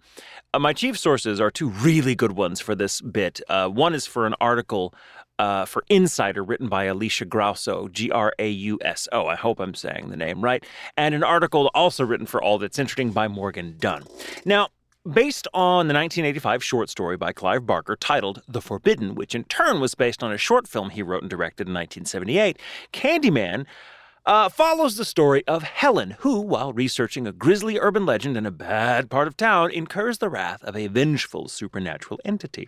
[SPEAKER 1] uh, my chief sources are two really good ones for this bit. Uh, one is for an article. Uh, for Insider, written by Alicia Grauso, G R A U S O. I hope I'm saying the name right. And an article also written for All That's Interesting by Morgan Dunn. Now, based on the 1985 short story by Clive Barker titled The Forbidden, which in turn was based on a short film he wrote and directed in 1978, Candyman uh, follows the story of Helen, who, while researching a grisly urban legend in a bad part of town, incurs the wrath of a vengeful supernatural entity.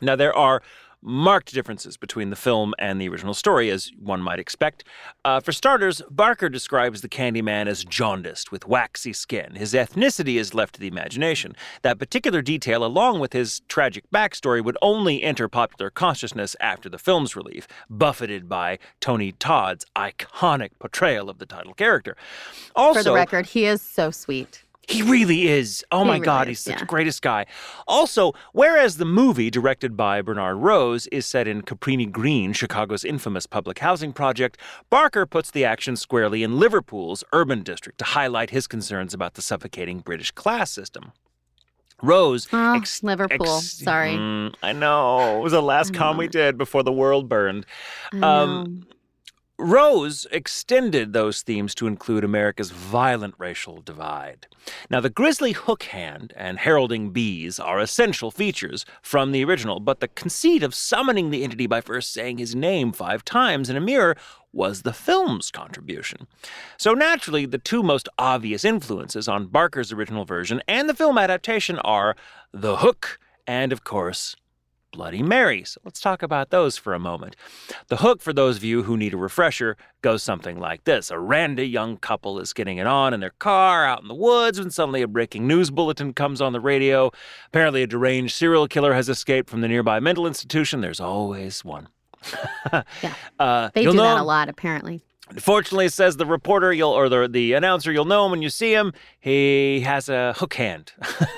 [SPEAKER 1] Now, there are marked differences between the film and the original story, as one might expect. Uh, for starters, Barker describes the Candyman as jaundiced with waxy skin. His ethnicity is left to the imagination. That particular detail, along with his tragic backstory, would only enter popular consciousness after the film's release, buffeted by Tony Todd's iconic portrayal of the title character. Also,
[SPEAKER 4] For the record, he is so sweet.
[SPEAKER 1] He really is. Oh
[SPEAKER 4] He
[SPEAKER 1] my
[SPEAKER 4] really
[SPEAKER 1] God,
[SPEAKER 4] is,
[SPEAKER 1] he's such
[SPEAKER 4] yeah.
[SPEAKER 1] the greatest guy. Also, whereas the movie, directed by Bernard Rose, is set in Cabrini Green, Chicago's infamous public housing project, Barker puts the action squarely in Liverpool's urban district to highlight his concerns about the suffocating British class system. Rose.
[SPEAKER 4] Oh,
[SPEAKER 1] ex-
[SPEAKER 4] Liverpool.
[SPEAKER 1] ex-
[SPEAKER 4] Sorry.
[SPEAKER 1] Mm, I know. It was the last con we did before the world burned. Um. Rose extended those themes to include America's violent racial divide. Now, the grisly hook hand and heralding bees are essential features from the original, but the conceit of summoning the entity by first saying his name five times in a mirror was the film's contribution. So, naturally, the two most obvious influences on Barker's original version and the film adaptation are The Hook and, of course, Bloody Mary. So let's talk about those for a moment. The hook, for those of you who need a refresher, goes something like this A randy young couple is getting it on in their car out in the woods when suddenly a breaking news bulletin comes on the radio. Apparently, a deranged serial killer has escaped from the nearby mental institution. There's always one.
[SPEAKER 4] Yeah.
[SPEAKER 1] Uh,
[SPEAKER 4] They do
[SPEAKER 1] know
[SPEAKER 4] that a lot, apparently.
[SPEAKER 1] Fortunately, says the reporter, you'll or the the announcer, you'll know him when you see him. He has a hook hand.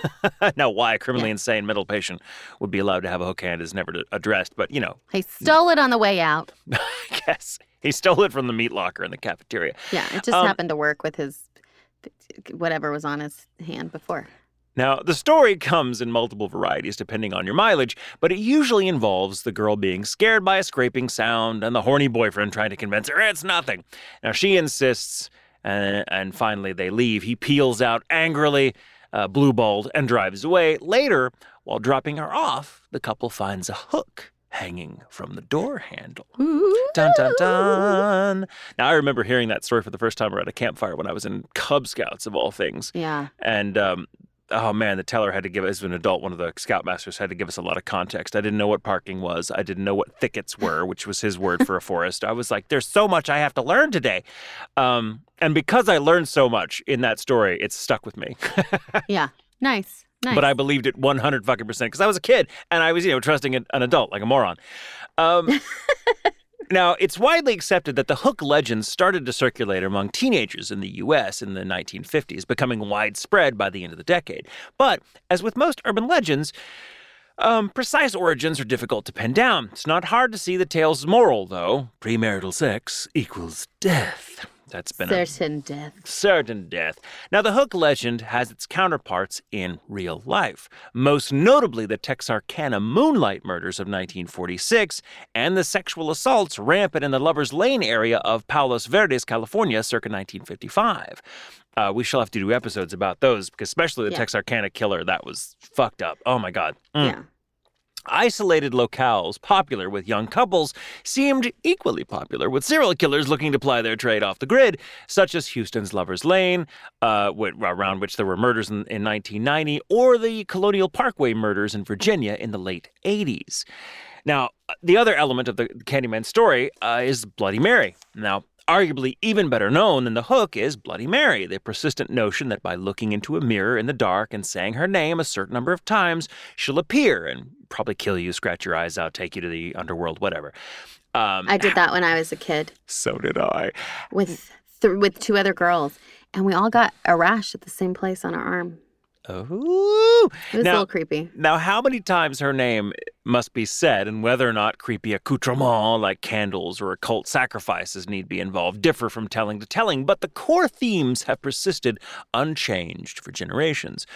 [SPEAKER 1] now, why a criminally insane mental patient would be allowed to have a hook hand is never addressed, but you know,
[SPEAKER 4] He stole it on the way out.
[SPEAKER 1] I guess he stole it from the meat locker in the cafeteria.
[SPEAKER 4] Yeah, it just
[SPEAKER 1] Um,
[SPEAKER 4] happened to work with his whatever was on his hand before.
[SPEAKER 1] Now, the story comes in multiple varieties depending on your mileage, but it usually involves the girl being scared by a scraping sound and the horny boyfriend trying to convince her it's nothing. Now, she insists, and, and finally they leave. He peels out angrily, uh, blue balled, and drives away. Later, while dropping her off, the couple finds a hook hanging from the door handle. Dun dun dun. Now, I remember hearing that story for the first time around a campfire when I was in Cub Scouts, of all things.
[SPEAKER 4] Yeah.
[SPEAKER 1] And um, oh man, the teller had to give as an adult, one of the scoutmasters had to give us a lot of context. I didn't know what parking was. I didn't know what thickets were, which was his word for a forest. I was like, there's so much I have to learn today. Um, and because I learned so much in that story, it's stuck with me.
[SPEAKER 4] Yeah. Nice. Nice.
[SPEAKER 1] but I believed it 100 fucking percent because I was a kid and I was, you know, trusting an, an adult like a moron. Um, now, it's widely accepted that the hook legend started to circulate among teenagers in the U.S. in the 1950s, becoming widespread by the end of the decade. But as with most urban legends, um, precise origins are difficult to pin down. It's not hard to see the tale's moral, though. Premarital sex equals death. That's been a
[SPEAKER 4] certain death.
[SPEAKER 1] certain death. Now, the Hook legend has its counterparts in real life, most notably the Texarkana Moonlight murders of 1946 and the sexual assaults rampant in the Lover's Lane area of Palos Verdes, California, circa 1955. Uh, we shall have to do episodes about those, because especially the
[SPEAKER 4] Yeah.
[SPEAKER 1] Texarkana killer, that was fucked up. Oh my God. Mm.
[SPEAKER 4] Yeah.
[SPEAKER 1] Isolated locales popular with young couples seemed equally popular with serial killers looking to ply their trade off the grid, such as Houston's Lover's Lane, uh, around which there were murders in, in 1990, or the Colonial Parkway murders in Virginia in the late 80s. Now, uh, the other element of the Candyman story uh, is Bloody Mary. Now, arguably even better known than the hook is Bloody Mary, the persistent notion that by looking into a mirror in the dark and saying her name a certain number of times, she'll appear and probably kill you, scratch your eyes out, take you to the underworld, whatever. Um,
[SPEAKER 4] I did that when I was a kid
[SPEAKER 1] so did I.
[SPEAKER 4] with th- with two other girls, and we all got a rash at the same place on our arm.
[SPEAKER 1] Oh,
[SPEAKER 4] It was a little creepy.
[SPEAKER 1] Now, how many times her name must be said, and whether or not creepy accoutrements like candles or occult sacrifices need be involved differ from telling to telling, but the core themes have persisted unchanged for generations.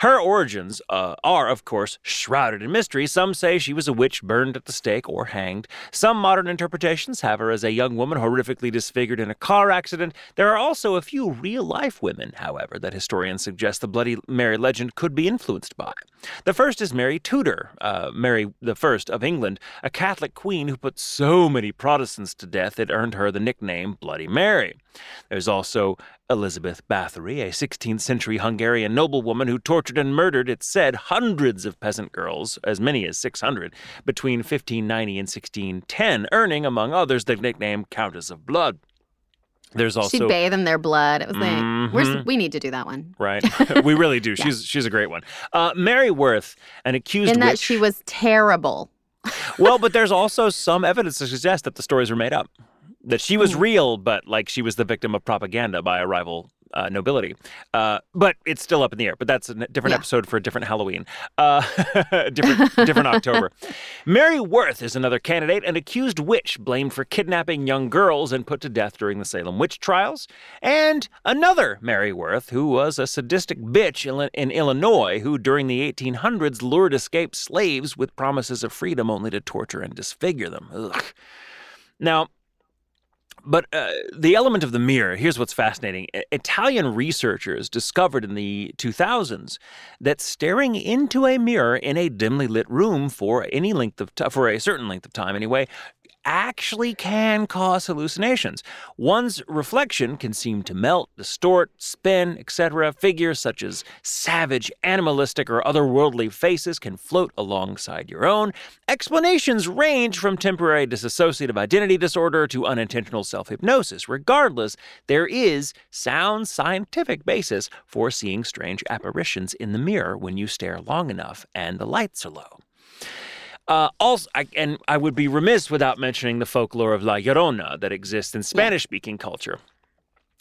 [SPEAKER 1] Her origins uh, are, of course, shrouded in mystery. Some say she was a witch burned at the stake or hanged. Some modern interpretations have her as a young woman horrifically disfigured in a car accident. There are also a few real life women, however, that historians suggest the Bloody Mary legend could be influenced by. The first is Mary Tudor, uh, Mary First of England, a Catholic queen who put so many Protestants to death it earned her the nickname Bloody Mary. There's also Elizabeth Bathory, a 16th century Hungarian noblewoman who tortured and murdered, it's said, hundreds of peasant girls, as many as 600, between 1590 and 1610, earning, among others, the nickname Countess of Blood. There's also
[SPEAKER 4] She'd bathe in their blood. It was like, we're,
[SPEAKER 1] Mhm.
[SPEAKER 4] we need to do that one.
[SPEAKER 1] right. we really do. She's she's a great one. Uh, Mary Worth, an accused
[SPEAKER 4] And that
[SPEAKER 1] witch.
[SPEAKER 4] she was terrible.
[SPEAKER 1] well, but there's also some evidence to suggest that the stories were made up, that she
[SPEAKER 4] Hmm.
[SPEAKER 1] was real, but like she was the victim of propaganda by a rival uh, nobility. Uh, but it's still up in the air. But that's a different
[SPEAKER 4] Yeah.
[SPEAKER 1] episode for a different Halloween, uh, different different October. Mary Worth is another candidate, an accused witch blamed for kidnapping young girls and put to death during the Salem witch trials, and another Mary Worth who was a sadistic bitch in, in Illinois who during the 1800s lured escaped slaves with promises of freedom only to torture and disfigure them. Ugh. Now, but uh, the element of the mirror, here's what's fascinating. Italian researchers discovered in the 2000s that staring into a mirror in a dimly lit room for any length of time, for a certain length of time anyway, actually can cause hallucinations. One's reflection can seem to melt, distort, spin, etc. Figures such as savage, animalistic, or otherworldly faces can float alongside your own. Explanations range from temporary dissociative identity disorder to unintentional self hypnosis. Regardless, there is sound scientific basis for seeing strange apparitions in the mirror when you stare long enough and the lights are low. Uh, also, I, and I would be remiss without mentioning the folklore of La Llorona that exists in Spanish-speaking culture,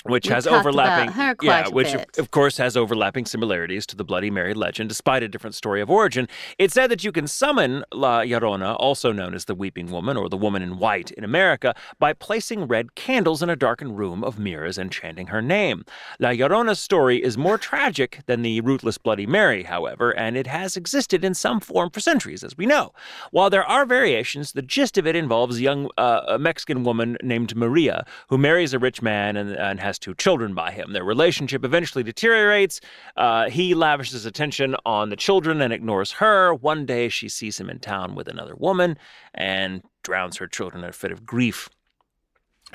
[SPEAKER 1] which
[SPEAKER 4] We
[SPEAKER 1] has overlapping, yeah, which of, of course has overlapping similarities to the Bloody Mary legend, despite a different story of origin. It's said that you can summon La Llorona, also known as the Weeping Woman or the Woman in White in America, by placing red candles in a darkened room of mirrors and chanting her name. La Llorona's story is more tragic than the rootless Bloody Mary, however, and it has existed in some form for centuries, as we know. While there are variations, the gist of it involves a young uh, a Mexican woman named Maria who marries a rich man and, and has two children by him. Their relationship eventually deteriorates. Uh, he lavishes attention on the children and ignores her. One day she sees him in town with another woman and drowns her children in a fit of grief.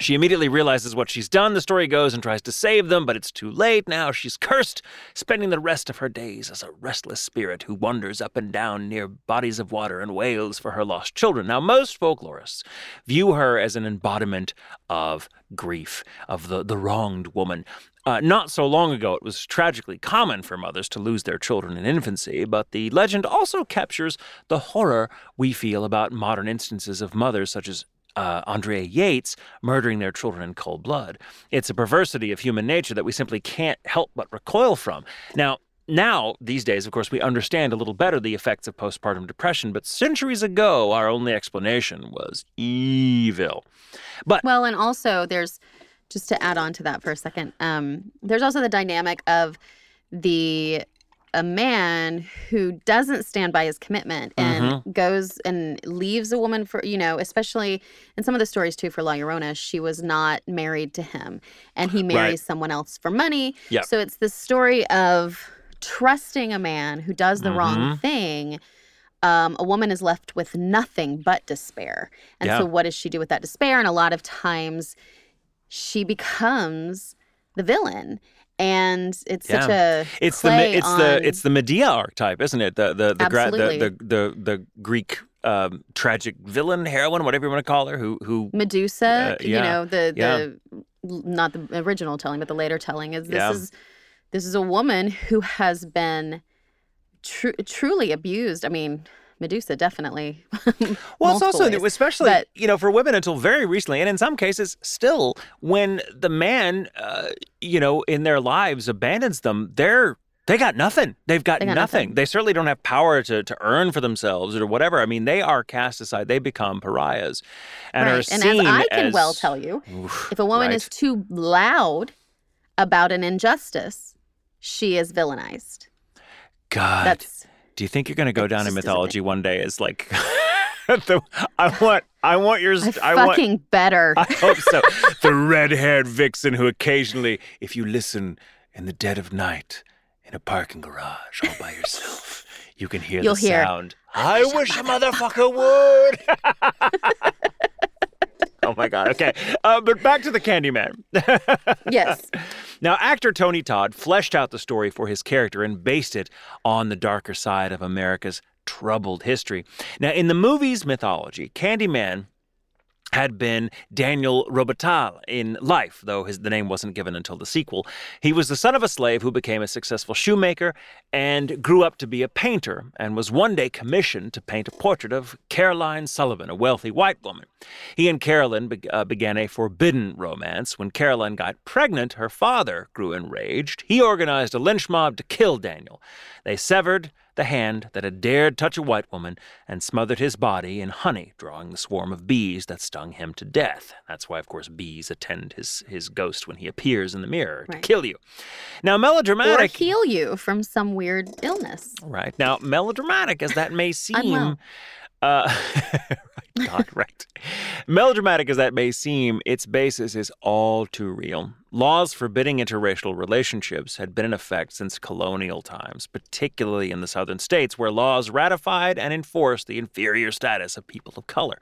[SPEAKER 1] She immediately realizes what she's done, the story goes, and tries to save them, but it's too late. Now she's cursed, spending the rest of her days as a restless spirit who wanders up and down near bodies of water and wails for her lost children. Now, most folklorists view her as an embodiment of grief, of the, the wronged woman. Uh, not so long ago, it was tragically common for mothers to lose their children in infancy, but the legend also captures the horror we feel about modern instances of mothers such as uh, Andrea Yates murdering their children in cold blood. It's a perversity of human nature that we simply can't help but recoil from. Now, now, these days, of course, we understand a little better the effects of postpartum depression, but centuries ago, our only explanation was evil. But
[SPEAKER 4] Well, and also there's just to add on to that for a second. Um, there's also the dynamic of the a man who doesn't stand by his commitment and
[SPEAKER 1] Mm-hmm.
[SPEAKER 4] goes and leaves a woman for you know, especially in some of the stories too for La Llorona, she was not married to him, and he marries someone else for money.
[SPEAKER 1] Yep.
[SPEAKER 4] So it's this story of trusting a man who does the wrong
[SPEAKER 1] Mhm.
[SPEAKER 4] thing. Um, a woman is left with nothing but despair. And
[SPEAKER 1] Yeah.
[SPEAKER 4] so, what does she do with that despair? And a lot of times, she becomes the villain. And it's such a
[SPEAKER 1] it's the it's
[SPEAKER 4] on,
[SPEAKER 1] the it's the Medea archetype, isn't it? The the the the, the, the the Greek um, tragic villain, heroine, whatever you want to call her, who who
[SPEAKER 4] Medusa.
[SPEAKER 1] Uh,
[SPEAKER 4] you know the
[SPEAKER 1] yeah.
[SPEAKER 4] the not the original telling, but the later telling is this
[SPEAKER 1] Yeah.
[SPEAKER 4] is this is a woman who has been tru- truly abused. I mean, Medusa definitely.
[SPEAKER 1] Well, it's also
[SPEAKER 4] ways.
[SPEAKER 1] especially
[SPEAKER 4] But-
[SPEAKER 1] you know for women until very recently, and in some cases still, when the man, uh, you know, in their lives abandons them, they're they got nothing. They've got,
[SPEAKER 4] They got
[SPEAKER 1] nothing.
[SPEAKER 4] nothing.
[SPEAKER 1] They certainly don't have power to to earn for themselves or whatever. I mean, they are cast aside. They become pariahs, and are
[SPEAKER 4] right. And as I can well tell you,
[SPEAKER 1] Oof,
[SPEAKER 4] if a woman
[SPEAKER 1] right.
[SPEAKER 4] is too loud about an injustice, she is villainized.
[SPEAKER 1] God,
[SPEAKER 4] That's
[SPEAKER 1] do you think you're going to go down in mythology one day as like? the, I want, I want your,
[SPEAKER 4] I
[SPEAKER 1] I want,
[SPEAKER 4] fucking better.
[SPEAKER 1] I hope so. the red haired vixen who occasionally, if you listen in the dead of night in a parking garage all by yourself, you can hear
[SPEAKER 4] You'll
[SPEAKER 1] the
[SPEAKER 4] hear,
[SPEAKER 1] sound. I wish a motherfucker would. Oh my my God. Okay. Uh, but back to the Candyman.
[SPEAKER 4] Yes.
[SPEAKER 1] Now, actor Tony Todd fleshed out the story for his character and based it on the darker side of America's troubled history. Now, in the movie's mythology, Candyman had been Daniel Robitaille in life, though his, the name wasn't given until the sequel. He was the son of a slave who became a successful shoemaker and grew up to be a painter, and was one day commissioned to paint a portrait of Caroline Sullivan, a wealthy white woman. He and Caroline be- uh, began a forbidden romance. When Caroline got pregnant, her father grew enraged. He organized a lynch mob to kill Daniel. They severed the hand that had dared touch a white woman and smothered his body in honey, drawing the swarm of bees that stung him to death. That's why, of course, bees attend his, his ghost when he appears in the mirror to kill you. Now, melodramatic.
[SPEAKER 4] Or heal you from some weird illness.
[SPEAKER 1] Right. Now, melodramatic as that may seem. Uh, right, God, right. Melodramatic as that may seem, its basis is all too real. Laws forbidding interracial relationships had been in effect since colonial times, particularly in the southern states, where laws ratified and enforced the inferior status of people of color.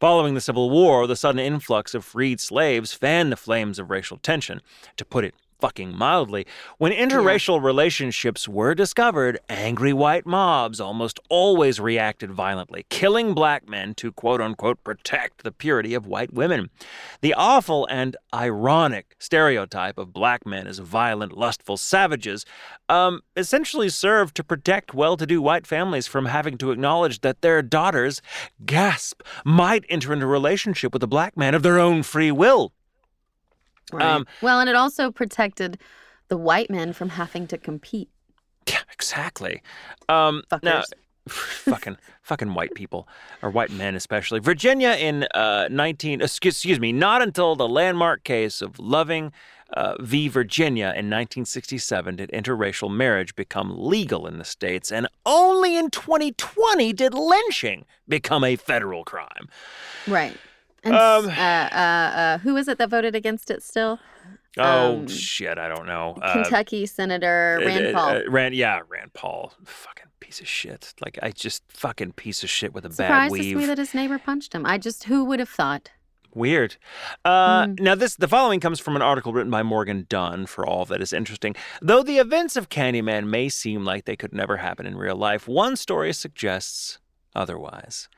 [SPEAKER 1] Following the Civil War, the sudden influx of freed slaves fanned the flames of racial tension. To put it fucking mildly, when interracial relationships were discovered, angry white mobs almost always reacted violently, killing black men to quote unquote protect the purity of white women. The awful and ironic stereotype of black men as violent, lustful savages um, essentially served to protect well to do white families from having to acknowledge that their daughters, gasp, might enter into a relationship with a black man of their own free will. Um,
[SPEAKER 4] well, and it also protected the white men from having to compete.
[SPEAKER 1] Yeah, exactly. Um, now,
[SPEAKER 4] Fuckers.
[SPEAKER 1] fucking, fucking white people, or white men especially. Virginia in uh, 19, excuse, excuse me, not until the landmark case of Loving uh, v. Virginia in 1967 did interracial marriage become legal in the states, and only in 2020 did lynching become a federal crime.
[SPEAKER 4] Right. And
[SPEAKER 1] Um,
[SPEAKER 4] uh, uh, uh, who is it that voted against it still?
[SPEAKER 1] Oh
[SPEAKER 4] Um,
[SPEAKER 1] shit, I don't know. Uh,
[SPEAKER 4] Kentucky Senator
[SPEAKER 1] uh,
[SPEAKER 4] Rand
[SPEAKER 1] uh,
[SPEAKER 4] Paul.
[SPEAKER 1] Rand, yeah, Rand Paul, fucking piece of shit. Like I just fucking piece of shit with a bad weave.
[SPEAKER 4] Surprises me that his neighbor punched him. I just, who would have thought?
[SPEAKER 1] Weird. Uh,
[SPEAKER 4] Mm.
[SPEAKER 1] Now, this the following comes from an article written by Morgan Dunn. For all that is interesting, though the events of Candyman may seem like they could never happen in real life, one story suggests otherwise.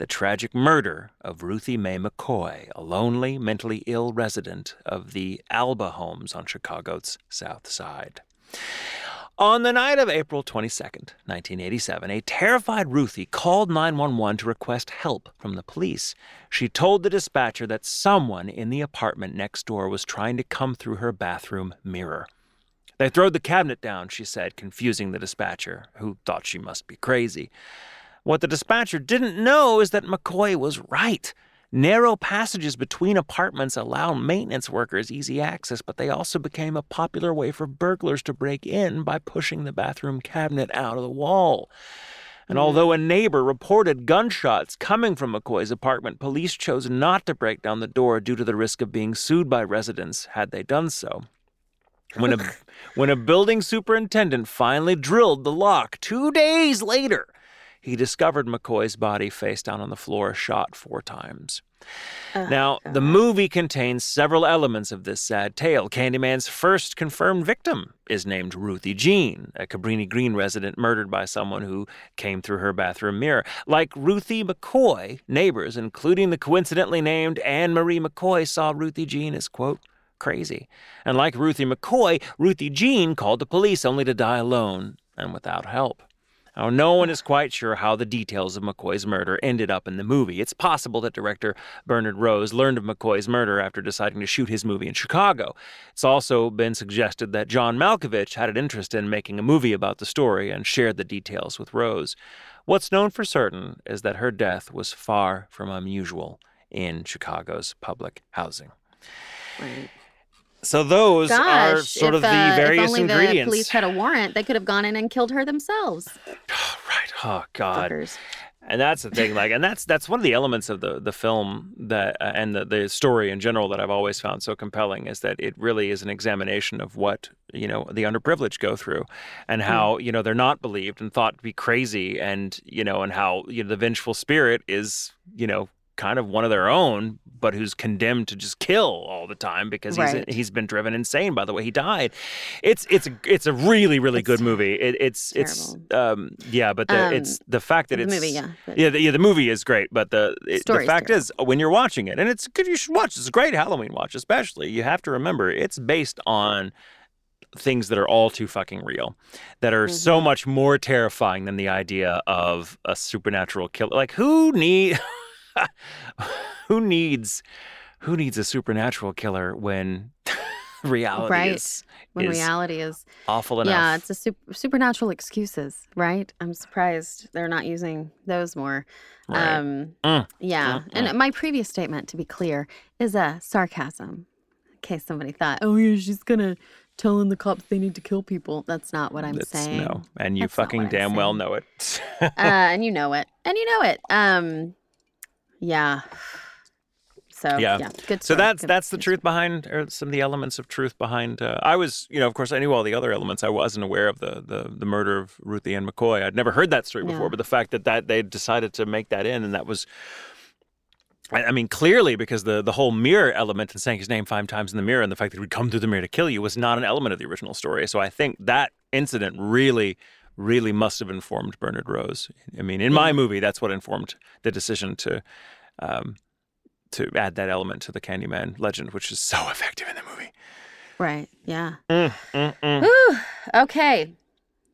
[SPEAKER 1] The tragic murder of Ruthie Mae McCoy, a lonely, mentally ill resident of the Abbott homes on Chicago's South Side. On the night of April 22, 1987, a terrified Ruthie called 911 to request help from the police. She told the dispatcher that someone in the apartment next door was trying to come through her bathroom mirror. They throwed the cabinet down, she said, confusing the dispatcher, who thought she must be crazy. What the dispatcher didn't know is that McCoy was right. Narrow passages between apartments allow maintenance workers easy access, but they also became a popular way for burglars to break in by pushing the bathroom cabinet out of the wall. And hmm. although a neighbor reported gunshots coming from McCoy's apartment, police chose not to break down the door due to the risk of being sued by residents had they done so. When a, when a building superintendent finally drilled the lock two days later, he discovered McCoy's body face down on the floor, shot four times. Oh, now, the movie contains several elements of this sad tale. Candyman's first confirmed victim is named Ruthie Jean, a Cabrini Green resident murdered by someone who came through her bathroom mirror. Like Ruthie McCoy, neighbors, including the coincidentally named Anne Marie McCoy, saw Ruthie Jean as, quote, crazy. And like Ruthie McCoy, Ruthie Jean called the police only to die alone and without help. Now, no one is quite sure how the details of McCoy's murder ended up in the movie. It's possible that director Bernard Rose learned of McCoy's murder after deciding to shoot his movie in Chicago. It's also been suggested that John Malkovich had an interest in making a movie about the story and shared the details with Rose. What's known for certain is that her death was far from unusual in Chicago's public housing. Right. So those are sort
[SPEAKER 4] if,
[SPEAKER 1] of the
[SPEAKER 4] uh,
[SPEAKER 1] various
[SPEAKER 4] if only
[SPEAKER 1] ingredients.
[SPEAKER 4] the police had a warrant, they could have gone in and killed her themselves.
[SPEAKER 1] Oh God.
[SPEAKER 4] Fuckers.
[SPEAKER 1] And that's the thing, like, and that's that's one of the elements of the the film that uh, and the the story in general that I've always found so compelling is that it really is an examination of what you know the underprivileged go through, and how you know they're not believed and thought to be crazy, and you know, and how you know the vengeful spirit is you know kind of one of their own, but who's condemned to just kill all the time because he's
[SPEAKER 4] Right.
[SPEAKER 1] he's been driven insane by the way he died. It's it's a, it's a really really
[SPEAKER 4] It's
[SPEAKER 1] good movie. It, it's it's um yeah, but the,
[SPEAKER 4] Um,
[SPEAKER 1] it's the fact that
[SPEAKER 4] the
[SPEAKER 1] it's
[SPEAKER 4] movie, yeah,
[SPEAKER 1] yeah the, yeah the movie is great, but the it, the fact
[SPEAKER 4] terrible.
[SPEAKER 1] is when you're watching it and it's good you should watch. It's a great Halloween watch, especially you have to remember it's based on things that are all too fucking real that are
[SPEAKER 4] Mm-hmm.
[SPEAKER 1] so much more terrifying than the idea of a supernatural killer like who need who needs who needs a supernatural killer when reality
[SPEAKER 4] Right.
[SPEAKER 1] is,
[SPEAKER 4] when
[SPEAKER 1] is
[SPEAKER 4] reality is
[SPEAKER 1] awful enough
[SPEAKER 4] yeah, it's a super, supernatural excuses, right? I'm surprised they're not using those more.
[SPEAKER 1] Right.
[SPEAKER 4] Um,
[SPEAKER 1] Mm.
[SPEAKER 4] yeah,
[SPEAKER 1] Mm,
[SPEAKER 4] and my previous statement, to be clear, is a sarcasm. In case somebody thought, oh yeah, she's gonna telling the cops they need to kill people. That's not what I'm
[SPEAKER 1] That's-
[SPEAKER 4] saying.
[SPEAKER 1] no and you
[SPEAKER 4] That's
[SPEAKER 1] fucking damn well know it
[SPEAKER 4] uh, and you know it, and you know it. Um, yeah. So
[SPEAKER 1] Yeah.
[SPEAKER 4] yeah, good.
[SPEAKER 1] So that's
[SPEAKER 4] good
[SPEAKER 1] that's the
[SPEAKER 4] story.
[SPEAKER 1] truth behind, or some of the elements of truth behind. Uh, I was, you know, of course, I knew all the other elements. I wasn't aware of the the, the murder of Ruthie Ann McCoy. I'd never heard that story before,
[SPEAKER 4] Yeah.
[SPEAKER 1] but the fact that that they decided to make that in, and that was. I I mean, clearly, because the, the whole mirror element and saying his name five times in the mirror and the fact that he would come through the mirror to kill you was not an element of the original story. So I think that incident really, really must have informed Bernard Rose. I mean, in my movie, that's what informed the decision to um, to add that element to the Candyman legend, which is so effective in the movie.
[SPEAKER 4] Right. Yeah.
[SPEAKER 1] Mm, mm, mm.
[SPEAKER 4] Whew. Okay.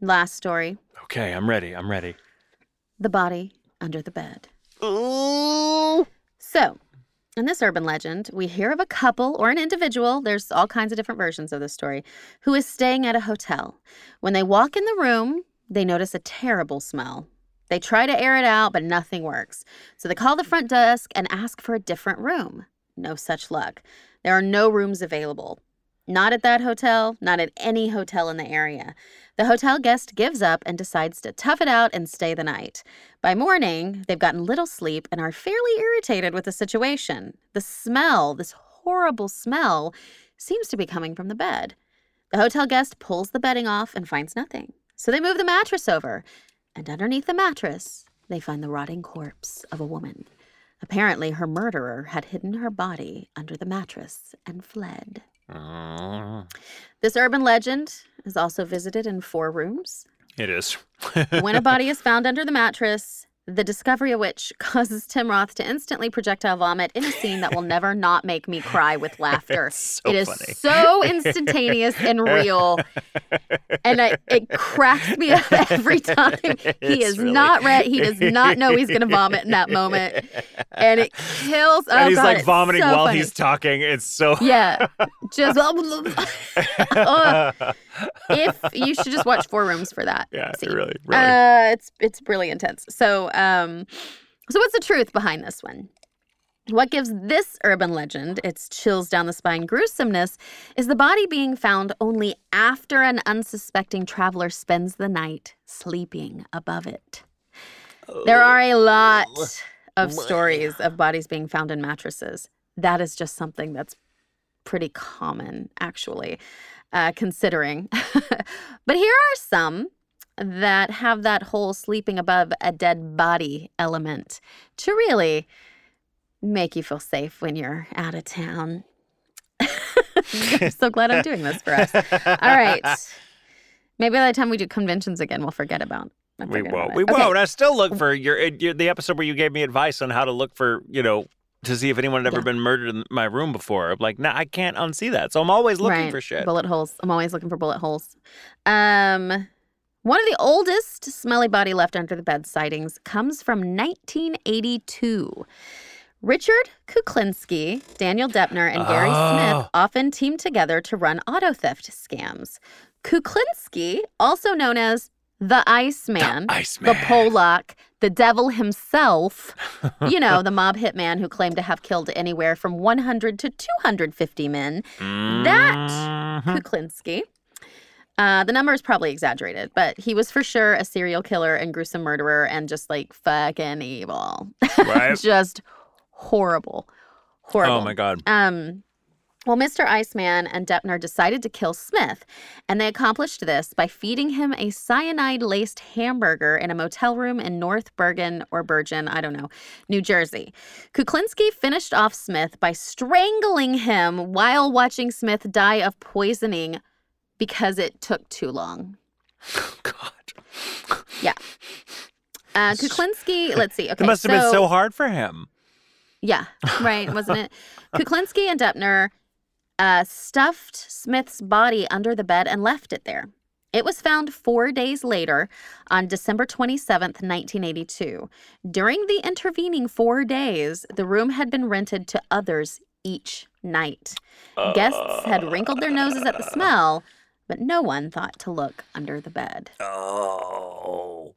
[SPEAKER 4] Last story:
[SPEAKER 1] Okay, I'm ready. I'm ready.
[SPEAKER 4] the body under the bed. Ooh. So, in this urban legend, we hear of a couple or an individual, there's all kinds of different versions of this story, who is staying at a hotel. When they walk in the room, they notice a terrible smell. They try to air it out, but nothing works. So they call the front desk and ask for a different room. No such luck. There are no rooms available. Not at that hotel, not at any hotel in the area. The hotel guest gives up and decides to tough it out and stay the night. By morning, they've gotten little sleep and are fairly irritated with the situation. The smell, this horrible smell, seems to be coming from the bed. The hotel guest pulls the bedding off and finds nothing. So they move the mattress over, and underneath the mattress, they find the rotting corpse of a woman. Apparently, her murderer had hidden her body under the mattress and fled.
[SPEAKER 1] Mm,
[SPEAKER 4] This urban legend is also visited in four rooms.
[SPEAKER 1] It is.
[SPEAKER 4] when a body is found under the mattress, the discovery of which causes Tim Roth to instantly projectile vomit in a scene that will never not make me cry with laughter.
[SPEAKER 1] So
[SPEAKER 4] it is
[SPEAKER 1] funny.
[SPEAKER 4] so instantaneous and real, and I, it cracks me up every time. He
[SPEAKER 1] It's
[SPEAKER 4] is
[SPEAKER 1] really-
[SPEAKER 4] not ready. He does not know he's going to vomit in that moment, and it kills. Oh
[SPEAKER 1] and he's
[SPEAKER 4] God,
[SPEAKER 1] like vomiting
[SPEAKER 4] so
[SPEAKER 1] while
[SPEAKER 4] funny.
[SPEAKER 1] he's talking. It's so.
[SPEAKER 4] Yeah, just if you should just watch Four Rooms for that.
[SPEAKER 1] Yeah,
[SPEAKER 4] scene.
[SPEAKER 1] really, really.
[SPEAKER 4] Uh, it's it's really intense. So, um, so what's the truth behind this one? What gives this urban legend its chills down the spine gruesomeness is the body being found only after an unsuspecting traveler spends the night sleeping above it. There are a lot of stories of bodies being found in mattresses. That is just something that's pretty common, actually, uh, considering. but here are some that have that whole sleeping above a dead body element to really make you feel safe when you're out of town. I'm so glad I'm doing this for us. All right. Maybe by the time we do conventions again, we'll forget about.
[SPEAKER 1] We won't. We.
[SPEAKER 4] Okay.
[SPEAKER 1] won't. I still look for your, your the episode where you gave me advice on how to look for you know to see if anyone had ever
[SPEAKER 4] Yeah.
[SPEAKER 1] been murdered in my room before. I'm like, nah, I can't unsee that. So I'm always looking
[SPEAKER 4] right.
[SPEAKER 1] for shit.
[SPEAKER 4] Bullet holes. I'm always looking for bullet holes. Um, one of the oldest smelly body left under the bed sightings comes from 1982. Richard Kuklinski, Daniel Deppner, and Gary
[SPEAKER 1] Oh.
[SPEAKER 4] Smith often teamed together to run auto theft scams. Kuklinski, also known as the Iceman,
[SPEAKER 1] Iceman.
[SPEAKER 4] the Polak, the devil himself, you know, the mob hitman who claimed to have killed anywhere from 100 to 250 men. That
[SPEAKER 1] Mhm.
[SPEAKER 4] Kuklinski. Uh, the number is probably exaggerated, but he was for sure a serial killer and gruesome murderer and just like fucking evil.
[SPEAKER 1] Right.
[SPEAKER 4] just horrible. Horrible.
[SPEAKER 1] Oh my god.
[SPEAKER 4] Um, Well, Mr. Iceman and Deppner decided to kill Smith, and they accomplished this by feeding him a cyanide laced hamburger in a motel room in North Bergen or Bergen, I don't know, New Jersey. Kuklinski finished off Smith by strangling him while watching Smith die of poisoning because it took too long.
[SPEAKER 1] God.
[SPEAKER 4] Yeah. Uh, Kuklinski, let's see. Okay,
[SPEAKER 1] It must have been so hard for him.
[SPEAKER 4] Yeah, right, wasn't it? Kuklinski and Deppner uh, stuffed Smith's body under the bed and left it there. It was found four days later on December 27th, 1982. During the intervening four days, the room had been rented to others each night. Guests had wrinkled their noses at the smell, but no one thought to look under the bed.
[SPEAKER 1] Oh.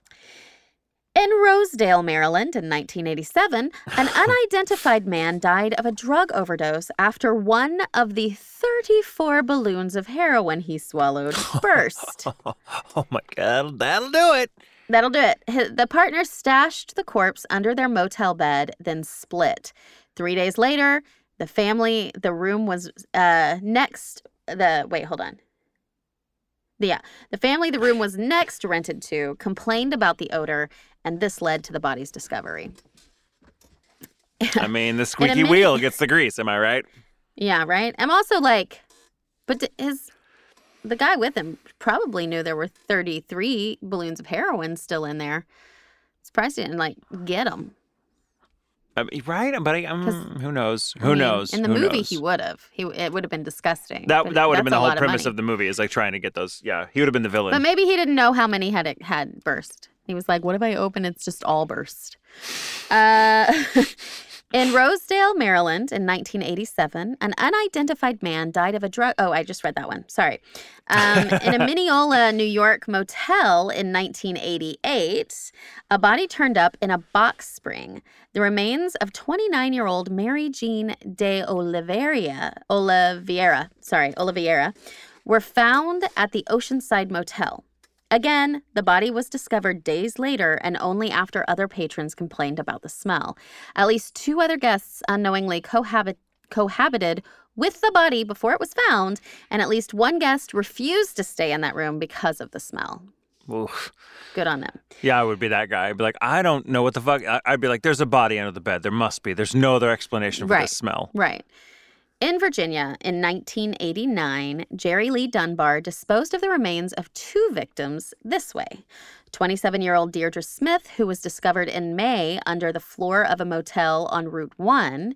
[SPEAKER 4] In Rosedale, Maryland, in 1987, an unidentified man died of a drug overdose after one of the 34 balloons of heroin he swallowed burst.
[SPEAKER 1] Oh my God, that'll do it.
[SPEAKER 4] That'll do it. The partners stashed the corpse under their motel bed, then split. Three days later, the family, the room was uh, next. The wait, hold on. Yeah, the family the room was next rented to complained about the odor, and this led to the body's discovery.
[SPEAKER 1] I mean, the squeaky wheel gets the grease. Am I right?
[SPEAKER 4] Yeah, right. I'm also like, but his the guy with him probably knew there were 33 balloons of heroin still in there. Surprised he didn't like get them.
[SPEAKER 1] I mean, right? But I, um, who knows?
[SPEAKER 4] I
[SPEAKER 1] Who
[SPEAKER 4] mean,
[SPEAKER 1] knows?
[SPEAKER 4] In the
[SPEAKER 1] Who
[SPEAKER 4] movie,
[SPEAKER 1] knows?
[SPEAKER 4] he would have. He it would have been disgusting.
[SPEAKER 1] That that would have been the whole premise
[SPEAKER 4] money.
[SPEAKER 1] of the movie is like trying to get those. Yeah, he would have been the villain.
[SPEAKER 4] But maybe he didn't know how many had it had burst. He was like, "What if I open? It's just all burst." Uh, in Rosedale, Maryland, in 1987, an unidentified man died of a drug. Oh, I just read that one. Sorry. Um, in a Mineola, New York motel in 1988, a body turned up in a box spring. The remains of 29-year-old Mary Jean de Oliveira, Oliveira, sorry, Oliveira, were found at the Oceanside Motel. Again, the body was discovered days later and only after other patrons complained about the smell. At least two other guests unknowingly cohabit- cohabited with the body before it was found, and at least one guest refused to stay in that room because of the smell.
[SPEAKER 1] Oof.
[SPEAKER 4] Good on them.
[SPEAKER 1] Yeah, I would be that guy. I'd be like, I don't know what the fuck. I'd be like, there's a body under the bed. There must be. There's no other explanation for
[SPEAKER 4] Right.
[SPEAKER 1] this smell.
[SPEAKER 4] Right. In Virginia in 1989, Jerry Lee Dunbar disposed of the remains of two victims this way 27 year old Deirdre Smith, who was discovered in May under the floor of a motel on Route 1,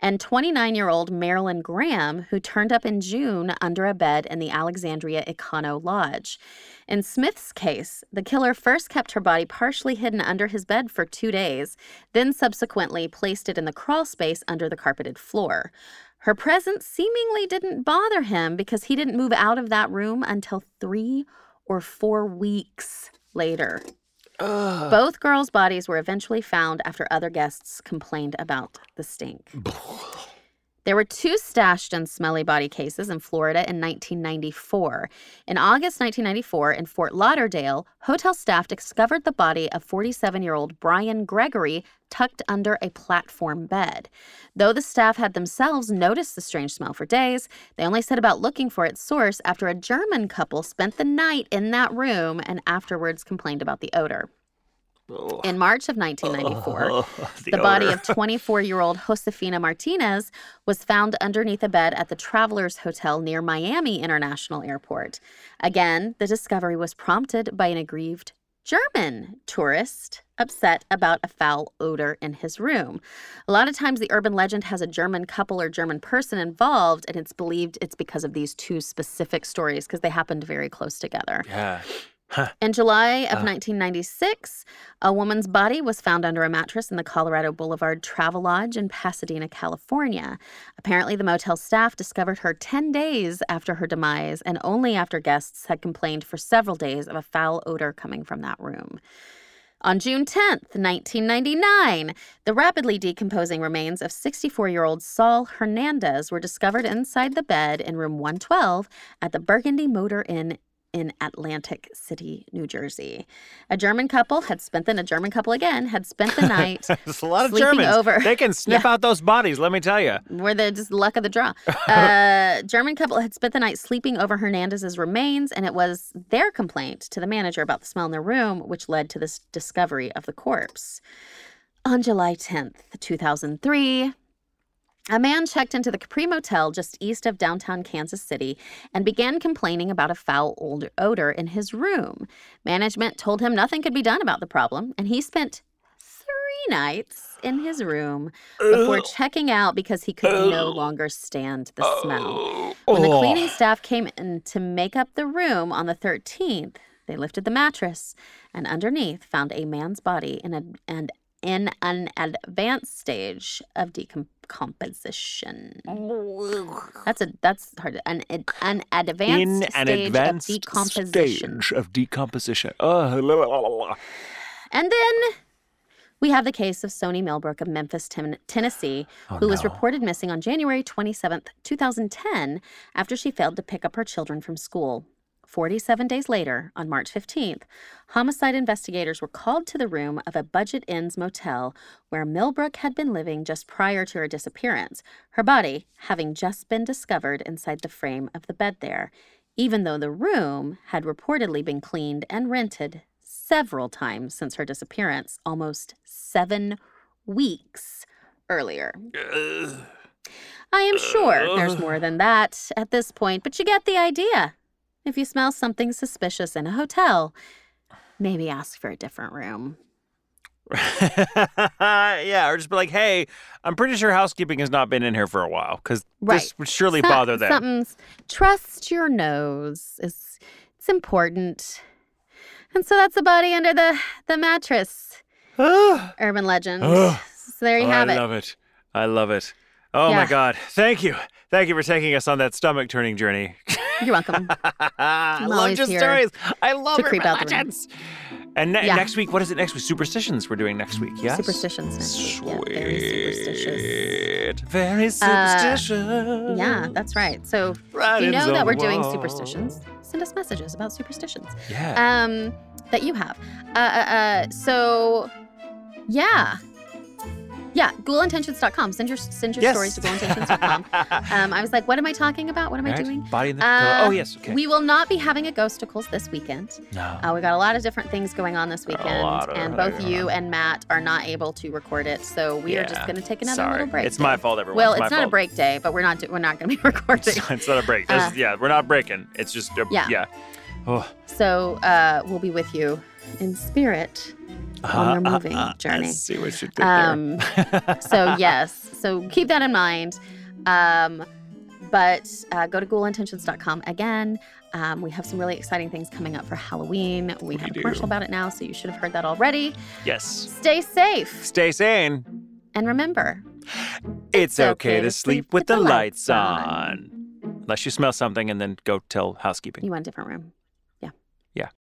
[SPEAKER 4] and 29 year old Marilyn Graham, who turned up in June under a bed in the Alexandria Econo Lodge. In Smith's case, the killer first kept her body partially hidden under his bed for two days, then subsequently placed it in the crawl space under the carpeted floor. Her presence seemingly didn't bother him because he didn't move out of that room until three or four weeks later. Both girls' bodies were eventually found after other guests complained about the stink. There were two stashed and smelly body cases in Florida in 1994. In August 1994, in Fort Lauderdale, hotel staff discovered the body of 47 year old Brian Gregory tucked under a platform bed. Though the staff had themselves noticed the strange smell for days, they only set about looking for its source after a German couple spent the night in that room and afterwards complained about the odor. In March of 1994, the, body of 24 year old Josefina Martinez was found underneath a bed at the Travelers Hotel near Miami International Airport. Again, the discovery was prompted by an aggrieved German tourist upset about a foul odor in his room. A lot of times, the urban legend has a German couple or German person involved, and it's believed it's because of these two specific stories because they happened very close together.
[SPEAKER 1] Yeah.
[SPEAKER 4] In July of uh. 1996, a woman's body was found under a mattress in the Colorado Boulevard Travelodge in Pasadena, California. Apparently, the motel staff discovered her 10 days after her demise and only after guests had complained for several days of a foul odor coming from that room. On June 10th, 1999, the rapidly decomposing remains of 64 year old Saul Hernandez were discovered inside the bed in room 112 at the Burgundy Motor Inn in Atlantic City, New Jersey. A German couple had spent the a German couple again had spent the night
[SPEAKER 1] There's a lot of
[SPEAKER 4] sleeping
[SPEAKER 1] Germans.
[SPEAKER 4] over.
[SPEAKER 1] They can sniff out those bodies, let me tell you.
[SPEAKER 4] were the just luck of the draw. Uh, German couple had spent the night sleeping over Hernandez's remains, and it was their complaint to the manager about the smell in their room, which led to this discovery of the corpse. On July 10th, 2003, a man checked into the Capri Motel just east of downtown Kansas City and began complaining about a foul old odor in his room. Management told him nothing could be done about the problem, and he spent three nights in his room before checking out because he could no longer stand the smell. When the cleaning staff came in to make up the room on the 13th, they lifted the mattress and underneath found a man's body in a and in an advanced stage of decomposition. That's a that's hard. An an advanced
[SPEAKER 1] In an
[SPEAKER 4] stage
[SPEAKER 1] advanced
[SPEAKER 4] of decomposition.
[SPEAKER 1] stage of decomposition. Oh, la, la, la.
[SPEAKER 4] And then we have the case of Sony Millbrook of Memphis, Ten- Tennessee, oh, who was
[SPEAKER 1] Oh, no.
[SPEAKER 4] reported missing on January 27th, 2010, after she failed to pick up her children from school. 47 days later, on March 15th, homicide investigators were called to the room of a Budget Inns motel where Millbrook had been living just prior to her disappearance, her body having just been discovered inside the frame of the bed there, even though the room had reportedly been cleaned and rented several times since her disappearance, almost seven weeks earlier. I am sure there's more than that at this point, but you get the idea. If you smell something suspicious in a hotel, maybe ask for a different room.
[SPEAKER 1] yeah, or just be like, hey, I'm pretty sure housekeeping has not been in here for a while because this would surely
[SPEAKER 4] Some-
[SPEAKER 1] bother them.
[SPEAKER 4] Something's trust your nose. It's it's important. And so that's the body under the the mattress. Urban legend. So there you
[SPEAKER 1] Oh,
[SPEAKER 4] have it.
[SPEAKER 1] I love it. I love it. Oh my God. Thank you. Thank you for taking us on that stomach turning journey.
[SPEAKER 4] You're welcome.
[SPEAKER 1] I love your stories. I love
[SPEAKER 4] to creep out the room.
[SPEAKER 1] And ne-
[SPEAKER 4] Yeah.
[SPEAKER 1] next week, what is it next week? Superstitions we're doing next week, yes?
[SPEAKER 4] Superstitions next week. Yeah, very superstitious.
[SPEAKER 1] Sweet. Very superstitious.
[SPEAKER 4] Yeah, that's right. So
[SPEAKER 1] Right
[SPEAKER 4] if you know that we're
[SPEAKER 1] the
[SPEAKER 4] doing superstitions, send us messages about superstitions.
[SPEAKER 1] Yeah.
[SPEAKER 4] Um, that you have. Uh, uh, uh so yeah. Yeah, ghoulintentions.com. Send your send your
[SPEAKER 1] yes.
[SPEAKER 4] stories to ghoulintentions.com. um, I was like, what am I talking about? What am I doing?
[SPEAKER 1] Body in the
[SPEAKER 4] Uh.
[SPEAKER 1] Oh, yes. Okay.
[SPEAKER 4] We will not be having a ghosticles this weekend.
[SPEAKER 1] no.
[SPEAKER 4] Uh, we got a lot of different things going on this weekend,
[SPEAKER 1] lot of
[SPEAKER 4] and both you and Matt are not able to record it. So we are just going to take another
[SPEAKER 1] Sorry.
[SPEAKER 4] little break.
[SPEAKER 1] It's my fault, everyone.
[SPEAKER 4] Well,
[SPEAKER 1] it's,
[SPEAKER 4] it's not a break day, but we're not do- we're not going to be recording.
[SPEAKER 1] it's not a break.
[SPEAKER 4] Uh,
[SPEAKER 1] yeah, we're not breaking. It's just a,
[SPEAKER 4] Yeah.
[SPEAKER 1] yeah. Oh.
[SPEAKER 4] So uh, we'll be with you in spirit on your moving
[SPEAKER 1] I
[SPEAKER 4] journey.
[SPEAKER 1] see what you did
[SPEAKER 4] Um,
[SPEAKER 1] there.
[SPEAKER 4] so yes, so keep that in mind. Um, but uh, go to ghoulintentions.com again. Um, we have some really exciting things coming up for Halloween. We, have a commercial about it now, so you should have heard that already.
[SPEAKER 1] yes.
[SPEAKER 4] Stay safe
[SPEAKER 1] Stay sane.
[SPEAKER 4] and remember,
[SPEAKER 1] It's okay to sleep with the lights on. Unless you smell something and then go tell housekeeping.
[SPEAKER 4] you want a different room.